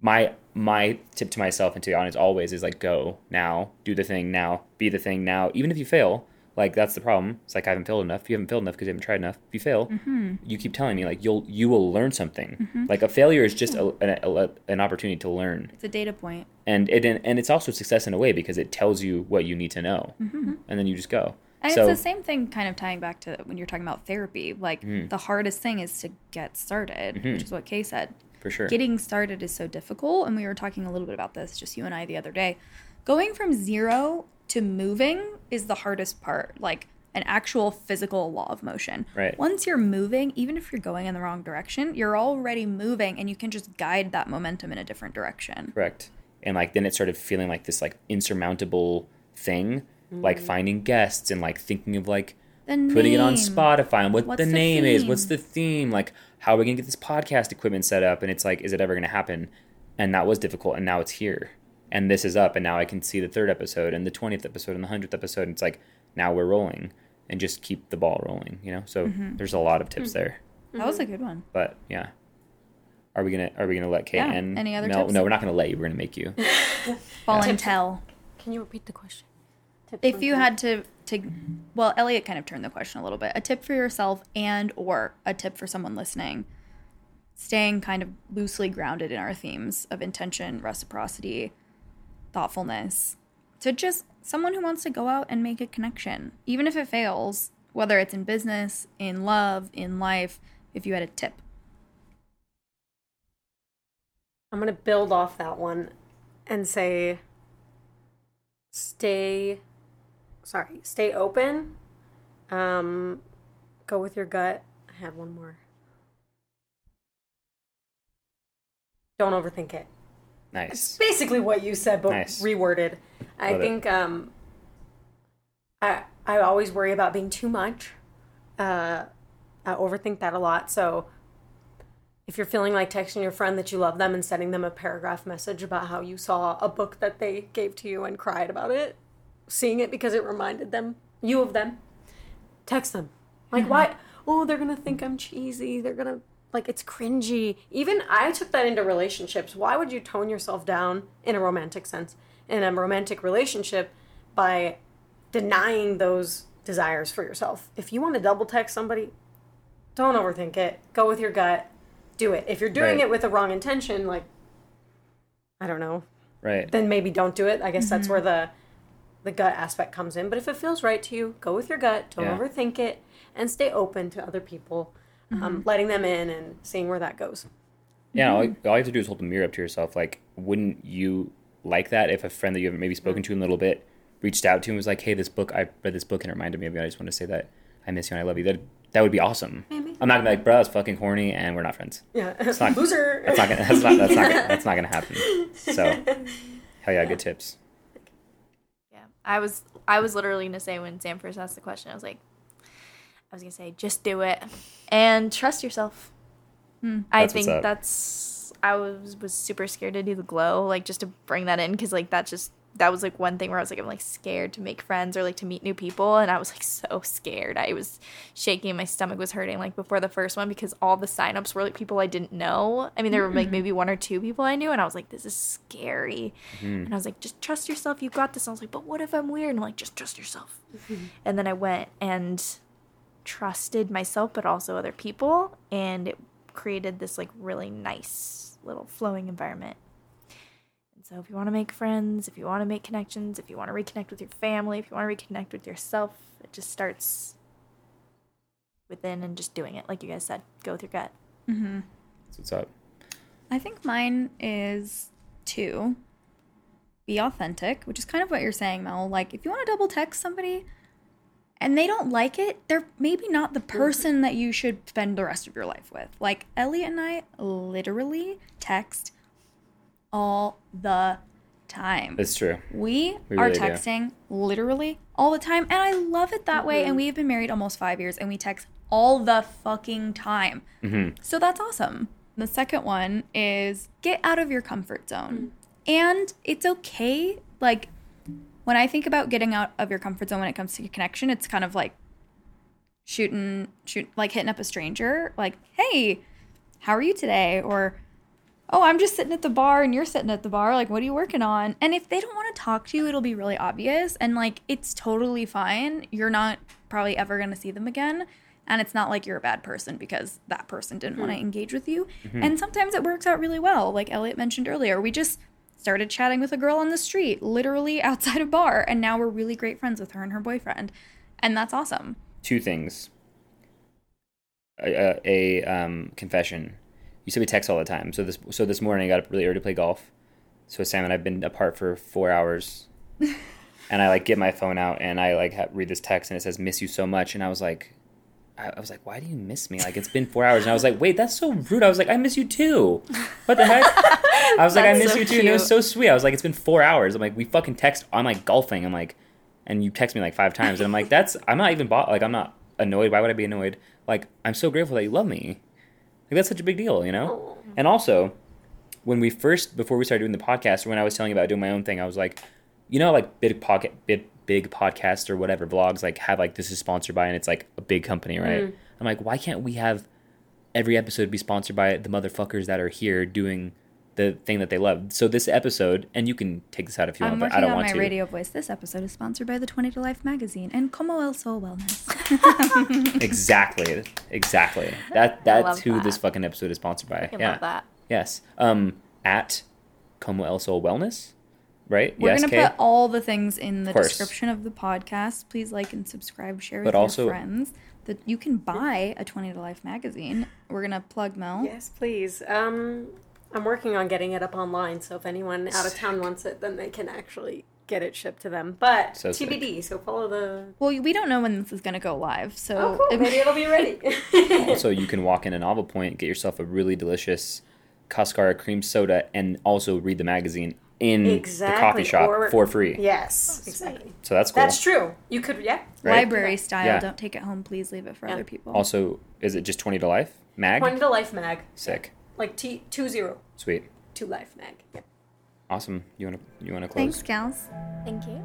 my my tip to myself and to the audience always is like go now, do the thing now, be the thing now. Even if you fail, like that's the problem. It's like I haven't failed enough. You haven't failed enough because you haven't tried enough. If you fail, mm-hmm. you keep telling me like you'll you will learn something. Mm-hmm. Like a failure is just a, an, a, an opportunity to learn It's a data point. and it and it's also success in a way because it tells you what you need to know, mm-hmm. and then you just go. And so it's the same thing kind of tying back to when you're talking about therapy. Like Mm-hmm. the hardest thing is to get started, which is what Kay said. for sure, Getting started is so difficult. And we were talking a little bit about this, just you and I, the other day. Going from zero to moving is the hardest part. Like an actual physical law of motion. Right. Once you're moving, even if you're going in the wrong direction, you're already moving and you can just guide that momentum in a different direction. correct. And like then it started feeling like this like insurmountable thing, like mm. finding guests and like thinking of like putting it on. Spotify and what the the name is, what's the theme, like how are we gonna get this podcast equipment set up, and it's like, is it ever gonna happen? And that was difficult, and now it's here, and this is up, and now I can see the third episode and the twentieth episode and the hundredth episode. And it's like now we're rolling, and just keep the ball rolling, you know. So Mm-hmm. there's a lot of tips there, That was a good one. but yeah. Are we gonna Are we gonna let Kate Yeah. end? Any other no, tips? no, we're not gonna let you. We're gonna make you. Fall and tell. Can you repeat the question? if you had to to well elliot kind of turned the question a little bit a tip for yourself and or a tip for someone listening staying kind of loosely grounded in our themes of intention reciprocity thoughtfulness to just someone who wants to go out and make a connection even if it fails whether it's in business in love in life if you had a tip I'm gonna build off that one and say stay sorry, stay open. Um go with your gut. I had one more. Don't overthink it. Nice. Basically what you said but Nice. reworded. I Love think um I I always worry about being too much. Uh I overthink that a lot. So if you're feeling like texting your friend that you love them and sending them a paragraph message about how you saw a book that they gave to you and cried about it, seeing it because it reminded them you of them, text them. Like why? Oh, they're gonna think I'm cheesy. They're gonna like it's cringy. Even I took that into relationships. Why would you tone yourself down in a romantic sense in a romantic relationship by denying those desires for yourself? If you want to double text somebody, don't overthink it. Go with your gut. Do it. If you're doing Right. it with the wrong intention, like I don't know, Right. then maybe don't do it. I guess that's mm-hmm. where the the gut aspect comes in. But if it feels right to you, go with your gut. Don't Yeah. overthink it, and stay open to other people, um, uh-huh. letting them in and seeing where that goes. Yeah, all, mm-hmm. all you have to do is hold the mirror up to yourself. Like, wouldn't you like that if a friend that you haven't maybe spoken mm-hmm. to in a little bit reached out to you and was like, "Hey, this book, I read this book and it reminded me of you. I just want to say that I miss you and I love you." That that would be awesome. Maybe. I'm not gonna be like, "Bro, that's fucking corny and we're not friends." Yeah, not- loser. That's not gonna. That's not. That's not. Gonna, that's not gonna happen. So, hell yeah, good tips. Yeah, I was I was literally gonna say when Sam first asked the question, I was like, I was gonna say just do it and trust yourself. Hmm. I think that's I was was super scared to do the glow, like just to bring that in because like that just that was like one thing where I was like I'm like scared to make friends or like to meet new people, and I was like so scared. I was shaking, my stomach was hurting like before the first one because all the signups were like people I didn't know. I mean, there were like mm-hmm. maybe one or two people I knew, and I was like, this is scary. And I was like, just trust yourself. You got this. And I was like, but what if I'm weird? And I'm like, just trust yourself. Mm-hmm. and then I went and trusted myself, but also other people. And it created this like really nice little flowing environment. And so if you want to make friends, if you want to make connections, if you want to reconnect with your family, if you want to reconnect with yourself, it just starts within and just doing it. Like you guys said, go with your gut. Mm-hmm. That's what's up. I think mine is two. Be authentic, which is kind of what you're saying, Mel. Like, if you want to double text somebody and they don't like it, they're maybe not the person that you should spend the rest of your life with. Like, Elliot and I literally text all the time. It's true. We, We are really do. texting literally all the time, and I love it that way. And mm-hmm. we have been married almost five years, and we text all the fucking time. Mm-hmm. So that's awesome. The second one is get out of your comfort zone. Mm-hmm. And it's okay. Like, when I think about getting out of your comfort zone when it comes to connection, it's kind of like shooting, shoot, like hitting up a stranger, like, hey, how are you today? Or, oh, I'm just sitting at the bar and you're sitting at the bar. Like, what are you working on? And if they don't want to talk to you, it'll be really obvious. And like, it's totally fine. You're not probably ever going to see them again. And it's not like you're a bad person because that person didn't want to hmm. engage with you. Mm-hmm. And sometimes it works out really well. Like Elliot mentioned earlier, we just started chatting with a girl on the street, literally outside a bar. And now we're really great friends with her and her boyfriend. And that's awesome. Two things. A, a, a um, confession. You said we text all the time. So this so this morning I got up really early to play golf. So Sam and I've been apart for four hours. and I like get my phone out and I like ha- read this text and it says "miss you so much" and I was like, I, I was like, why do you miss me? Like it's been four hours and I was like, wait, that's so rude. I was like, I miss you too. What the heck? I was like, I miss so you too. And it was so sweet. I was like, it's been four hours. I'm like, we fucking text. I'm like golfing. I'm like, and you text me like five times and I'm like, that's I'm not even bought. Like I'm not annoyed. Why would I be annoyed? Like I'm so grateful that you love me. Like that's such a big deal, you know. And also, when we first before we started doing the podcast, when I was telling you about doing my own thing, I was like, you know, like big pocket, big big podcasts or whatever vlogs, like have like this is sponsored by, and it's like a big company, right? I'm like, why can't we have every episode be sponsored by the motherfuckers that are here doing the thing that they love? So this episode, and you can take this out if you I'm want, but working I don't on want my to. radio voice. This episode is sponsored by the 20 to Life magazine and Como El Sol Wellness. Exactly, exactly. That that's love who this fucking episode is sponsored by. I yeah. love that. Yes. Um, at Como El Sol Wellness, right? Yes. We're yes, going to Kay? put all the things in the course. description of the podcast. Please like and subscribe, share with But your friends. That you can buy a 20 to Life magazine. We're going to plug Mel. Yes, please. Um, I'm working on getting it up online, so if anyone out of town wants it, then they can actually get it shipped to them. But So sick. TBD, so follow the. Well, we don't know when this is going to go live. So Oh, cool. it- Maybe it'll be ready. also, you can walk in a Novel Point, get yourself a really delicious Cascara cream soda, and also read the magazine in Exactly. the coffee shop Or- for free. Yes, oh, exactly. So that's cool. That's true. You could, yeah. Right? Library style. Yeah. Don't take it home. Please leave it for Yeah. other people. Also, is it just 20 to life? Mag? Point to life mag. Sick. Like T two zero Sweet. to life Meg. Yep. Awesome. You want to you want to close? Thanks, gals. Thank you.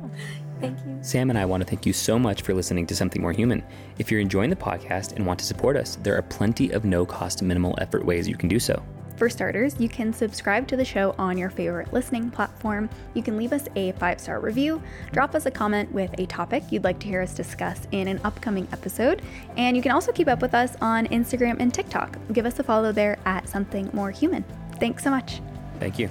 Thank you. Sam and I want to thank you so much for listening to Something More Human. If you're enjoying the podcast and want to support us, there are plenty of no cost, minimal effort ways you can do so. For starters, you can subscribe to the show on your favorite listening platform. You can leave us a five star review, drop us a comment with a topic you'd like to hear us discuss in an upcoming episode, and you can also keep up with us on Instagram and TikTok. Give us a follow there at Something More Human. Thanks so much. Thank you.